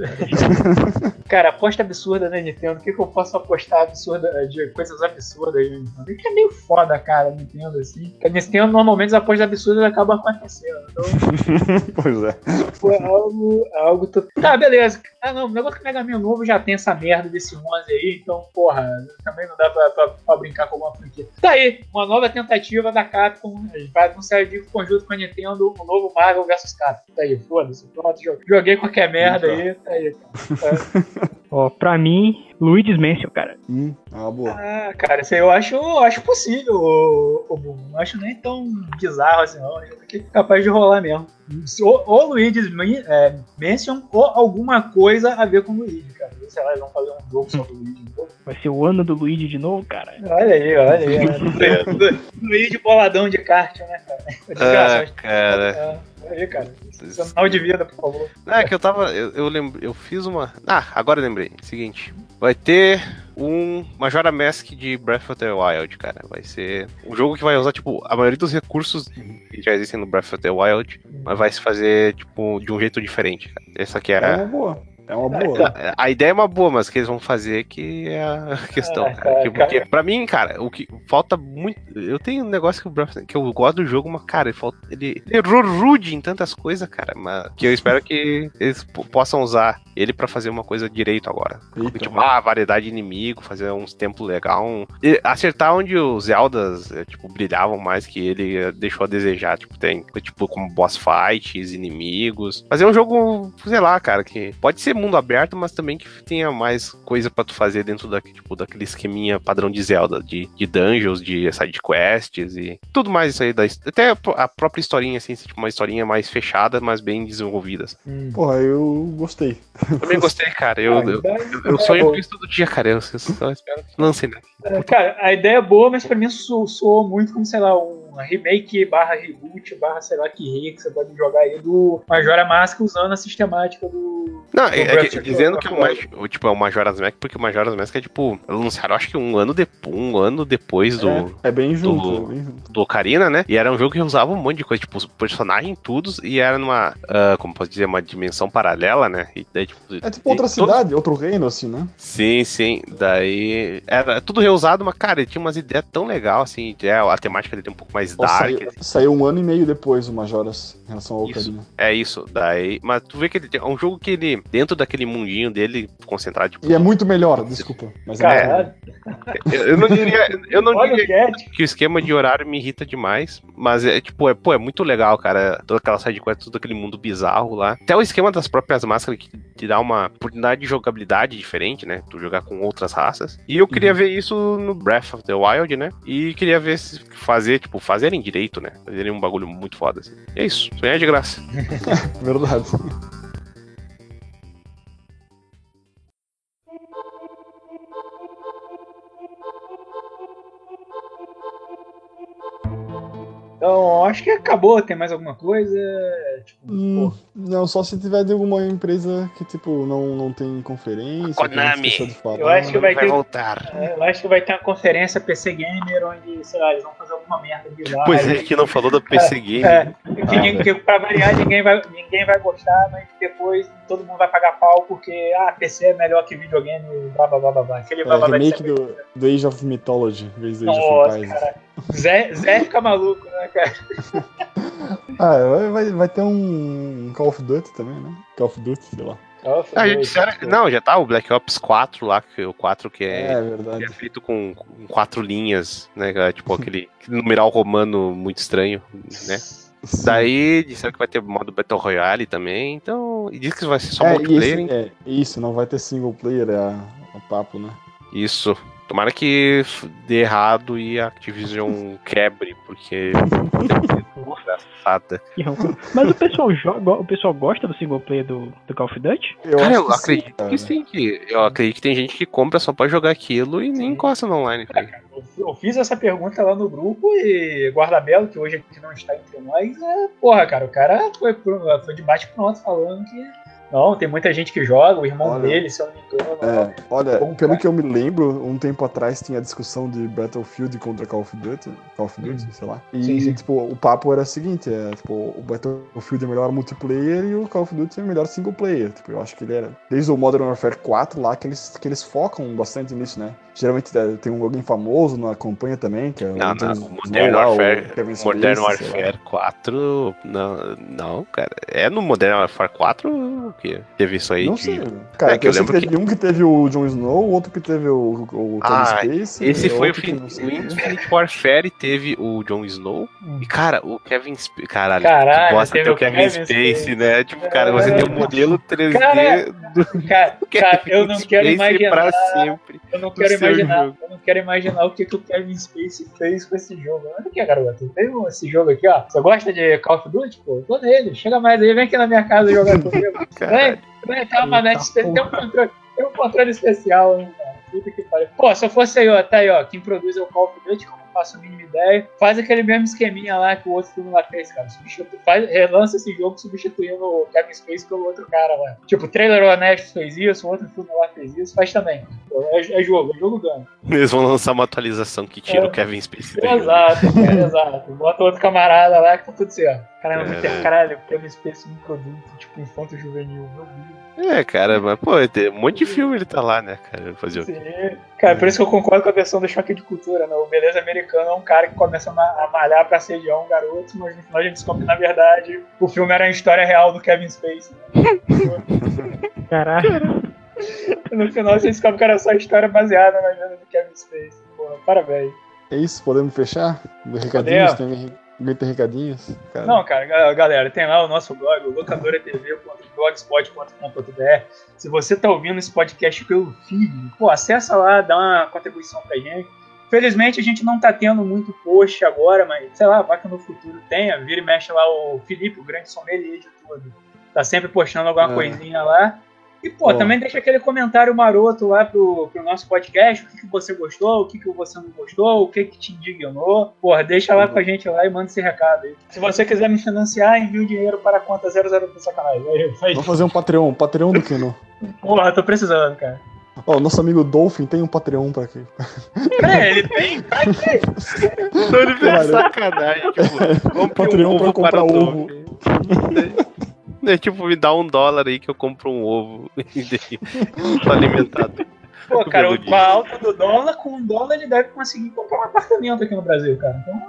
C: Cara, aposta absurda da Nintendo. O que, que eu posso apostar absurda de coisas absurdas aí, Nintendo? Isso é meio foda, cara, Nintendo, assim. Porque a Nintendo normalmente as apostas absurdas acabam acontecendo. Então,
A: pois é.
C: foi algo. algo to... Tá, beleza. Ah, não, o negócio que o Mega Man novo já tem essa merda desse 11 aí, então, porra, também não dá pra, pra, pra brincar com alguma franquia. Tá aí, uma nova tentativa da Capcom. A gente vai anunciar de conjunto com a Nintendo o novo Marvel vs Capcom. Tá aí, foda-se. Pronto, jo- joguei qualquer merda aí, tá aí. Cara.
D: Ó, pra mim, Luigi's Mansion, cara.
A: Hum, é uma boa.
C: Ah, cara, isso aí eu acho, eu acho possível, o, o. Não acho nem tão bizarro assim, não. Acho que é capaz de rolar mesmo. Ou, ou Luigi's é, Mansion ou alguma coisa a ver com o Luigi, cara. Sei lá, eles vão fazer um jogo só do Luigi. Pô,
D: Vai ser o ano do Luigi de novo, cara.
C: Olha aí, olha aí. né? Luigi boladão de kart, né, cara?
B: Ah, cara.
C: É, aí, cara. Sinal de vida, por favor.
B: Não, é que eu tava. Eu, eu lembro. Eu fiz uma. Ah, agora lembrei. Seguinte. Vai ter um Majora Mask de Breath of the Wild, cara. Vai ser um jogo que vai usar, tipo, a maioria dos recursos que já existem no Breath of the Wild, mas vai se fazer, tipo, de um jeito diferente, cara. Essa aqui é.
A: É uma boa. É uma boa.
B: A ideia é uma boa, mas o que eles vão fazer que é a questão,
C: Ah,
B: cara. Que-
C: cara.
B: Porque, pra mim, cara, o que falta muito. Eu tenho um negócio que, o Breath- que eu gosto do jogo, mas, cara, ele, falta, ele, ele errou rude em tantas coisas, cara. Mas que eu espero que eles po- possam usar ele pra fazer uma coisa direito agora.
A: Eita.
B: Tipo, ah, variedade de inimigo, fazer uns templos legal. Um... e Acertar onde os Zeldas, eh, tipo, brilhavam mais que ele eh, deixou a desejar. Tipo, tem, tipo, como boss fights, inimigos. Fazer um jogo, sei lá, cara, que pode ser mundo aberto, mas também que tenha mais coisa pra tu fazer dentro da, tipo, daquele esqueminha padrão de Zelda, de, de dungeons, de side quests e tudo mais isso aí. Da, até a pró- a própria historinha, assim, tipo, uma historinha mais fechada, mas bem desenvolvida. assim.
A: Porra, eu gostei.
B: Também gostei, cara. Eu, eu, eu, eu sonho com isso todo dia, cara. Eu, eu só espero que lancem, né?
C: É, Cara, a ideia é boa, mas pra mim so- soou muito como, sei lá, um remake barra reboot, barra sei lá que rei que você pode jogar aí do Majora Mask usando a sistemática do.
B: Não,
C: do
B: é, é que- dizendo que é o. Maj- o, tipo, é o Majora's Mask, porque o Majora's Mask é tipo, anunciaram acho que um ano, de, um ano depois do,
A: É bem junto,
B: do-
A: é bem junto.
B: do Ocarina, né? E era um jogo que usava um monte de coisa, tipo, os personagens todos, e era numa, ah, como posso dizer, uma dimensão paralela, né? E daí, tipo,
A: É tipo outra
B: e
A: cidade, outro reino, assim, né?
B: Sim, sim. Daí era tudo reusado, mas, cara, ele tinha umas ideias tão legais, assim, é, a temática dele é um pouco mais
A: Ou
B: dark.
A: saiu, saiu um ano e meio depois o Majoras em relação ao
B: Isso.
A: Ocarina.
B: É isso. Daí. Mas tu vê que ele tem- é um jogo que ele, dentro daquele mundinho dele, concentrado, tipo.
A: E é muito melhor, desculpa. Mas é
C: Caralho,
B: Eu, eu não diria. Eu não
C: olha
B: diria que o esquema de horário me irrita demais. Mas é tipo, é, pô, é muito legal, cara. Toda aquela side quest, todo aquele mundo bizarro lá. Até o esquema das próprias máscaras que te dá uma oportunidade de jogabilidade diferente, né? Tu jogar com outras raças. E eu queria ver isso no Breath of the Wild, né? E queria ver se fazer, tipo, fazerem direito, né? Fazerem um bagulho muito foda. Assim. É isso. Sonhar de graça.
A: verdade.
C: Então, acho que acabou. Tem mais alguma coisa? Tipo,
A: Hum,
C: pô,
A: não, só se tiver de alguma empresa que, tipo, não, não tem conferência.
B: Konami.
A: falar.
C: Eu acho que vai ter-
B: voltar.
C: é, eu acho que vai ter uma conferência PC Gamer onde, sei lá, eles vão fazer alguma merda bizarra.
B: Pois é, que não falou da PC.
C: É, que,
A: Ah,
C: ninguém- que pra variar ninguém vai, ninguém vai gostar, mas depois todo mundo vai pagar pau porque ah, PC é melhor que videogame, blá blá blá blá blá. Aquele
A: É,
C: blá blá
A: remake do, do Age of Mythology, em vez do Age
C: Nossa,
A: of Empires.
C: Zé, Zé fica maluco, né, cara?
A: Ah, vai- vai, ter um Call of Duty também, né? Call of Duty, sei lá.
C: Nossa,
B: Ah, disseram, não, já tá o Black Ops 4 lá, que o 4 que é,
A: É, verdade.
B: que é feito com, com quatro linhas, né? é Tipo aquele, aquele numeral romano muito estranho, né?
A: Sim.
B: Daí disseram que vai ter modo Battle Royale também, então. E diz que vai ser só
A: é,
B: multiplayer,
A: esse- é, isso, não vai ter single player, é a- o papo, né?
B: Isso. Tomara que dê errado e a Activision quebre, porque
D: rancor. Mas o pessoal joga, o pessoal gosta do single player do, do Call of Duty?
A: Eu
B: Cara, eu
A: que sim,
B: acredito
A: cara.
B: que sim, que eu acredito que tem gente que compra só pra jogar aquilo e nem encosta no online, cara.
C: Eu fiz essa pergunta lá no grupo e Guardabelo, que hoje aqui não está entre nós, é, porra, cara, o cara foi, foi de bate pronto falando que. Não, tem muita gente que joga, o irmão
A: Olha.
C: dele, se eu não me engano.
A: É, olha,
C: Bom,
A: pelo
C: cara.
A: que eu me lembro, um tempo atrás tinha a discussão de Battlefield contra Call of Duty, Call of Duty, sei lá. E,
C: Sim, sim.
A: tipo, o papo era o seguinte, é, tipo, o Battlefield é melhor multiplayer e o Call of Duty é melhor single player. Tipo, eu acho que ele era, desde o Modern Warfare 4 lá, que eles, que eles focam bastante nisso, né? Geralmente é, tem um alguém famoso na campanha também, que é
B: Não, não,
A: Snow
B: Modern
A: lá, o
B: Warfare,
A: Kevin
B: Modern
A: lá.
B: Warfare 4, não, não, cara, é no Modern Warfare 4 o que teve isso aí
A: Não
B: de...
A: sei. Cara,
B: É que eu
A: eu sei
B: lembro
A: que teve um que teve o Jon Snow, o outro que teve o, o Kevin
B: Ah,
A: Spacey.
B: Esse
A: e
B: foi o,
A: que
B: fin- o. Infinite Warfare teve o Jon Snow. E, cara, o Kevin Spacey. Caralho,
C: Caralho,
B: gosta
C: teve
B: ter o Kevin,
C: Kevin
B: Spacey. né? Tipo, cara, você tem o modelo 3D
C: Cara,
B: do
C: Cara, cara, eu não quero
B: Spacey
C: imaginar.
B: pra sempre.
C: Eu não quero
B: seu
C: imaginar.
B: jogo.
C: Eu não quero imaginar o que, que o Kevin Spacey fez com esse jogo. Olha aqui, garoto. Tem um- esse jogo aqui, ó. Você gosta de Call of Duty? Pô, tô nele. Chega mais aí, vem aqui na minha casa jogar comigo. Vem, vem, tem uma manete especial. Tem um controle, tem um controle especial, hein, cara. Puta que pariu. Pô, se eu fosse aí, ó, tá aí, ó, quem produz é o Call of Duty, como eu faço a mínima ideia, faz aquele mesmo esqueminha lá que o outro filme lá fez, cara. Substitu... Faz, relança esse jogo substituindo o Kevin Spacey pelo outro cara lá. Tipo, o Trailer Honesto fez isso, o outro filme lá fez isso, faz também. É, é jogo, é jogo ganha.
B: Eles vão lançar uma atualização que tira
C: É.
B: o Kevin Spacey da
C: Exato, cara, exato. Bota outro camarada lá que tá tudo certo. Caramba,
B: Caralho.
C: caralho, caralho Kevin Spacey num produto, tipo, infanto juvenil, meu Deus.
B: É, cara, mas, pô, tem um monte de filme ele tá lá, né, cara? Fazer o quê?
C: Sim. Cara, por isso que eu concordo com a versão do choque de cultura, né? O Beleza Americano é um cara que começa a ma- a malhar pra assediar um garoto, mas no final a gente descobre que, na verdade, o filme era a história real do Kevin Spacey. Né?
D: Caralho.
C: No final você descobre que era só a história baseada na vida do Kevin Spacey. Porra, parabéns.
A: É isso, podemos fechar? Recadinhos? Tem alguém tem recadinhos? Cara,
C: Não, cara, ga- galera, tem lá o nosso blog, o locadoratv.blogspot.com.br. Se você tá ouvindo esse podcast pelo feed, pô, acessa lá, dá uma contribuição pra gente. Felizmente a gente não tá tendo muito post agora, mas sei lá, vai que no futuro tenha. Vira e mexe lá o Felipe, o grande sommelier de tudo. Tá sempre postando alguma
A: É.
C: coisinha lá. E, pô,
A: Ó.
C: também deixa aquele comentário maroto lá pro, pro nosso podcast, o que, que você gostou, o que, que você não gostou, o que, que te indignou. Porra, deixa lá com a gente lá e manda esse recado aí. Se você quiser me financiar, envie o dinheiro para a conta 00 do sacanagem. Aí, faz-
A: Vamos fazer um Patreon. Patreon do que não?
C: Porra, tô precisando, cara.
A: Ó, nosso amigo Dolphin tem um Patreon pra quê?
C: É, ele tem.
B: Tô de sacanagem, tipo, compre
A: Patreon
B: um
A: pra comprar ovo.
B: É tipo, me dá um dólar aí que eu compro um ovo e tô alimentado.
C: Pô, cara, com a alta do dólar, com um dólar ele deve conseguir comprar um apartamento aqui no Brasil, cara. Então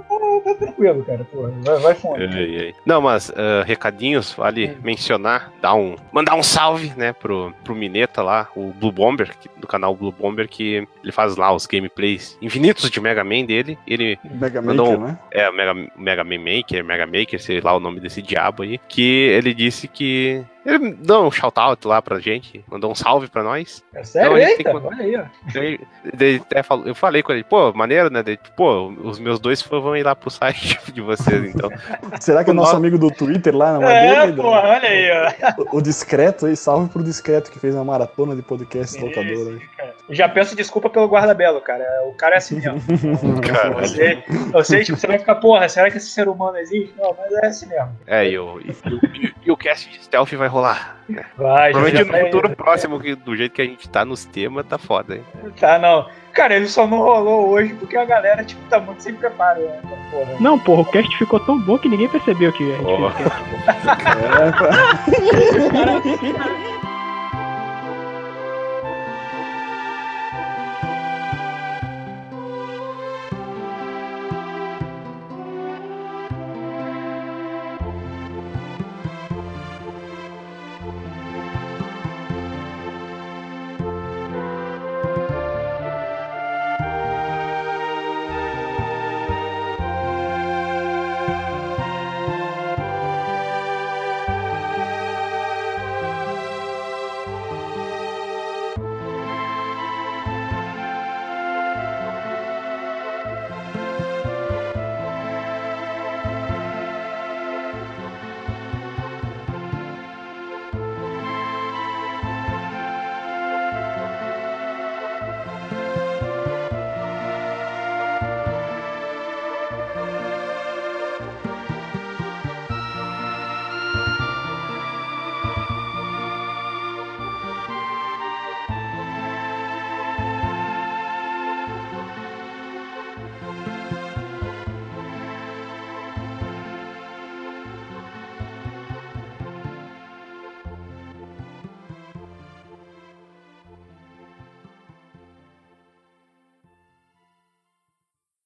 C: tá, tá tranquilo, cara. Porra, vai, vai fundo.
B: Ai, ai. Não, mas ah, recadinhos, vale mencionar, dar um, mandar um salve, né, pro, pro Mineta lá, o Blue Bomber, que- do canal Blue Bomber, que ele faz lá os gameplays infinitos de Mega Man dele. Ele
A: Mega
B: Mandou
A: Maker, né?
B: é o Mega, Mega Man Maker, Mega Maker, sei lá o nome desse diabo aí, que ele disse que. Ele deu um shout-out lá pra gente, mandou um salve pra nós.
C: É sério?
B: Tem
C: Eita,
B: que-
C: olha aí, ó.
B: Falou- eu falei com ele, pô, maneiro, né? Daí, pô, os meus dois fãs vão ir lá pro site de vocês, então.
A: Será que é
B: o
A: nosso amigo do Twitter lá na
C: É,
A: Madeira?
C: porra, olha aí, ó.
A: O, o discreto aí, salve pro discreto que fez uma maratona de podcast locador aí.
C: Isso, cara. Já peço desculpa pelo guarda-belo, cara. O cara é assim mesmo.
B: Caralho.
C: Eu sei, eu sei, tipo, você vai ficar, porra, será que esse ser humano existe? Não, mas é assim mesmo.
B: É, e o, e, e- e o cast de stealth vai rolar.
C: Vai, já,
B: Provavelmente no
C: vai-
B: futuro próximo, que, do jeito que a gente tá nos temas, tá foda, hein?
C: Tá, não. Cara, ele só não rolou hoje porque a galera, tipo, tá muito sem preparo, né? Porra.
D: Não, porra, o cast ficou tão bom que ninguém percebeu que a gente
B: Porra.
D: fez o cast.
A: É,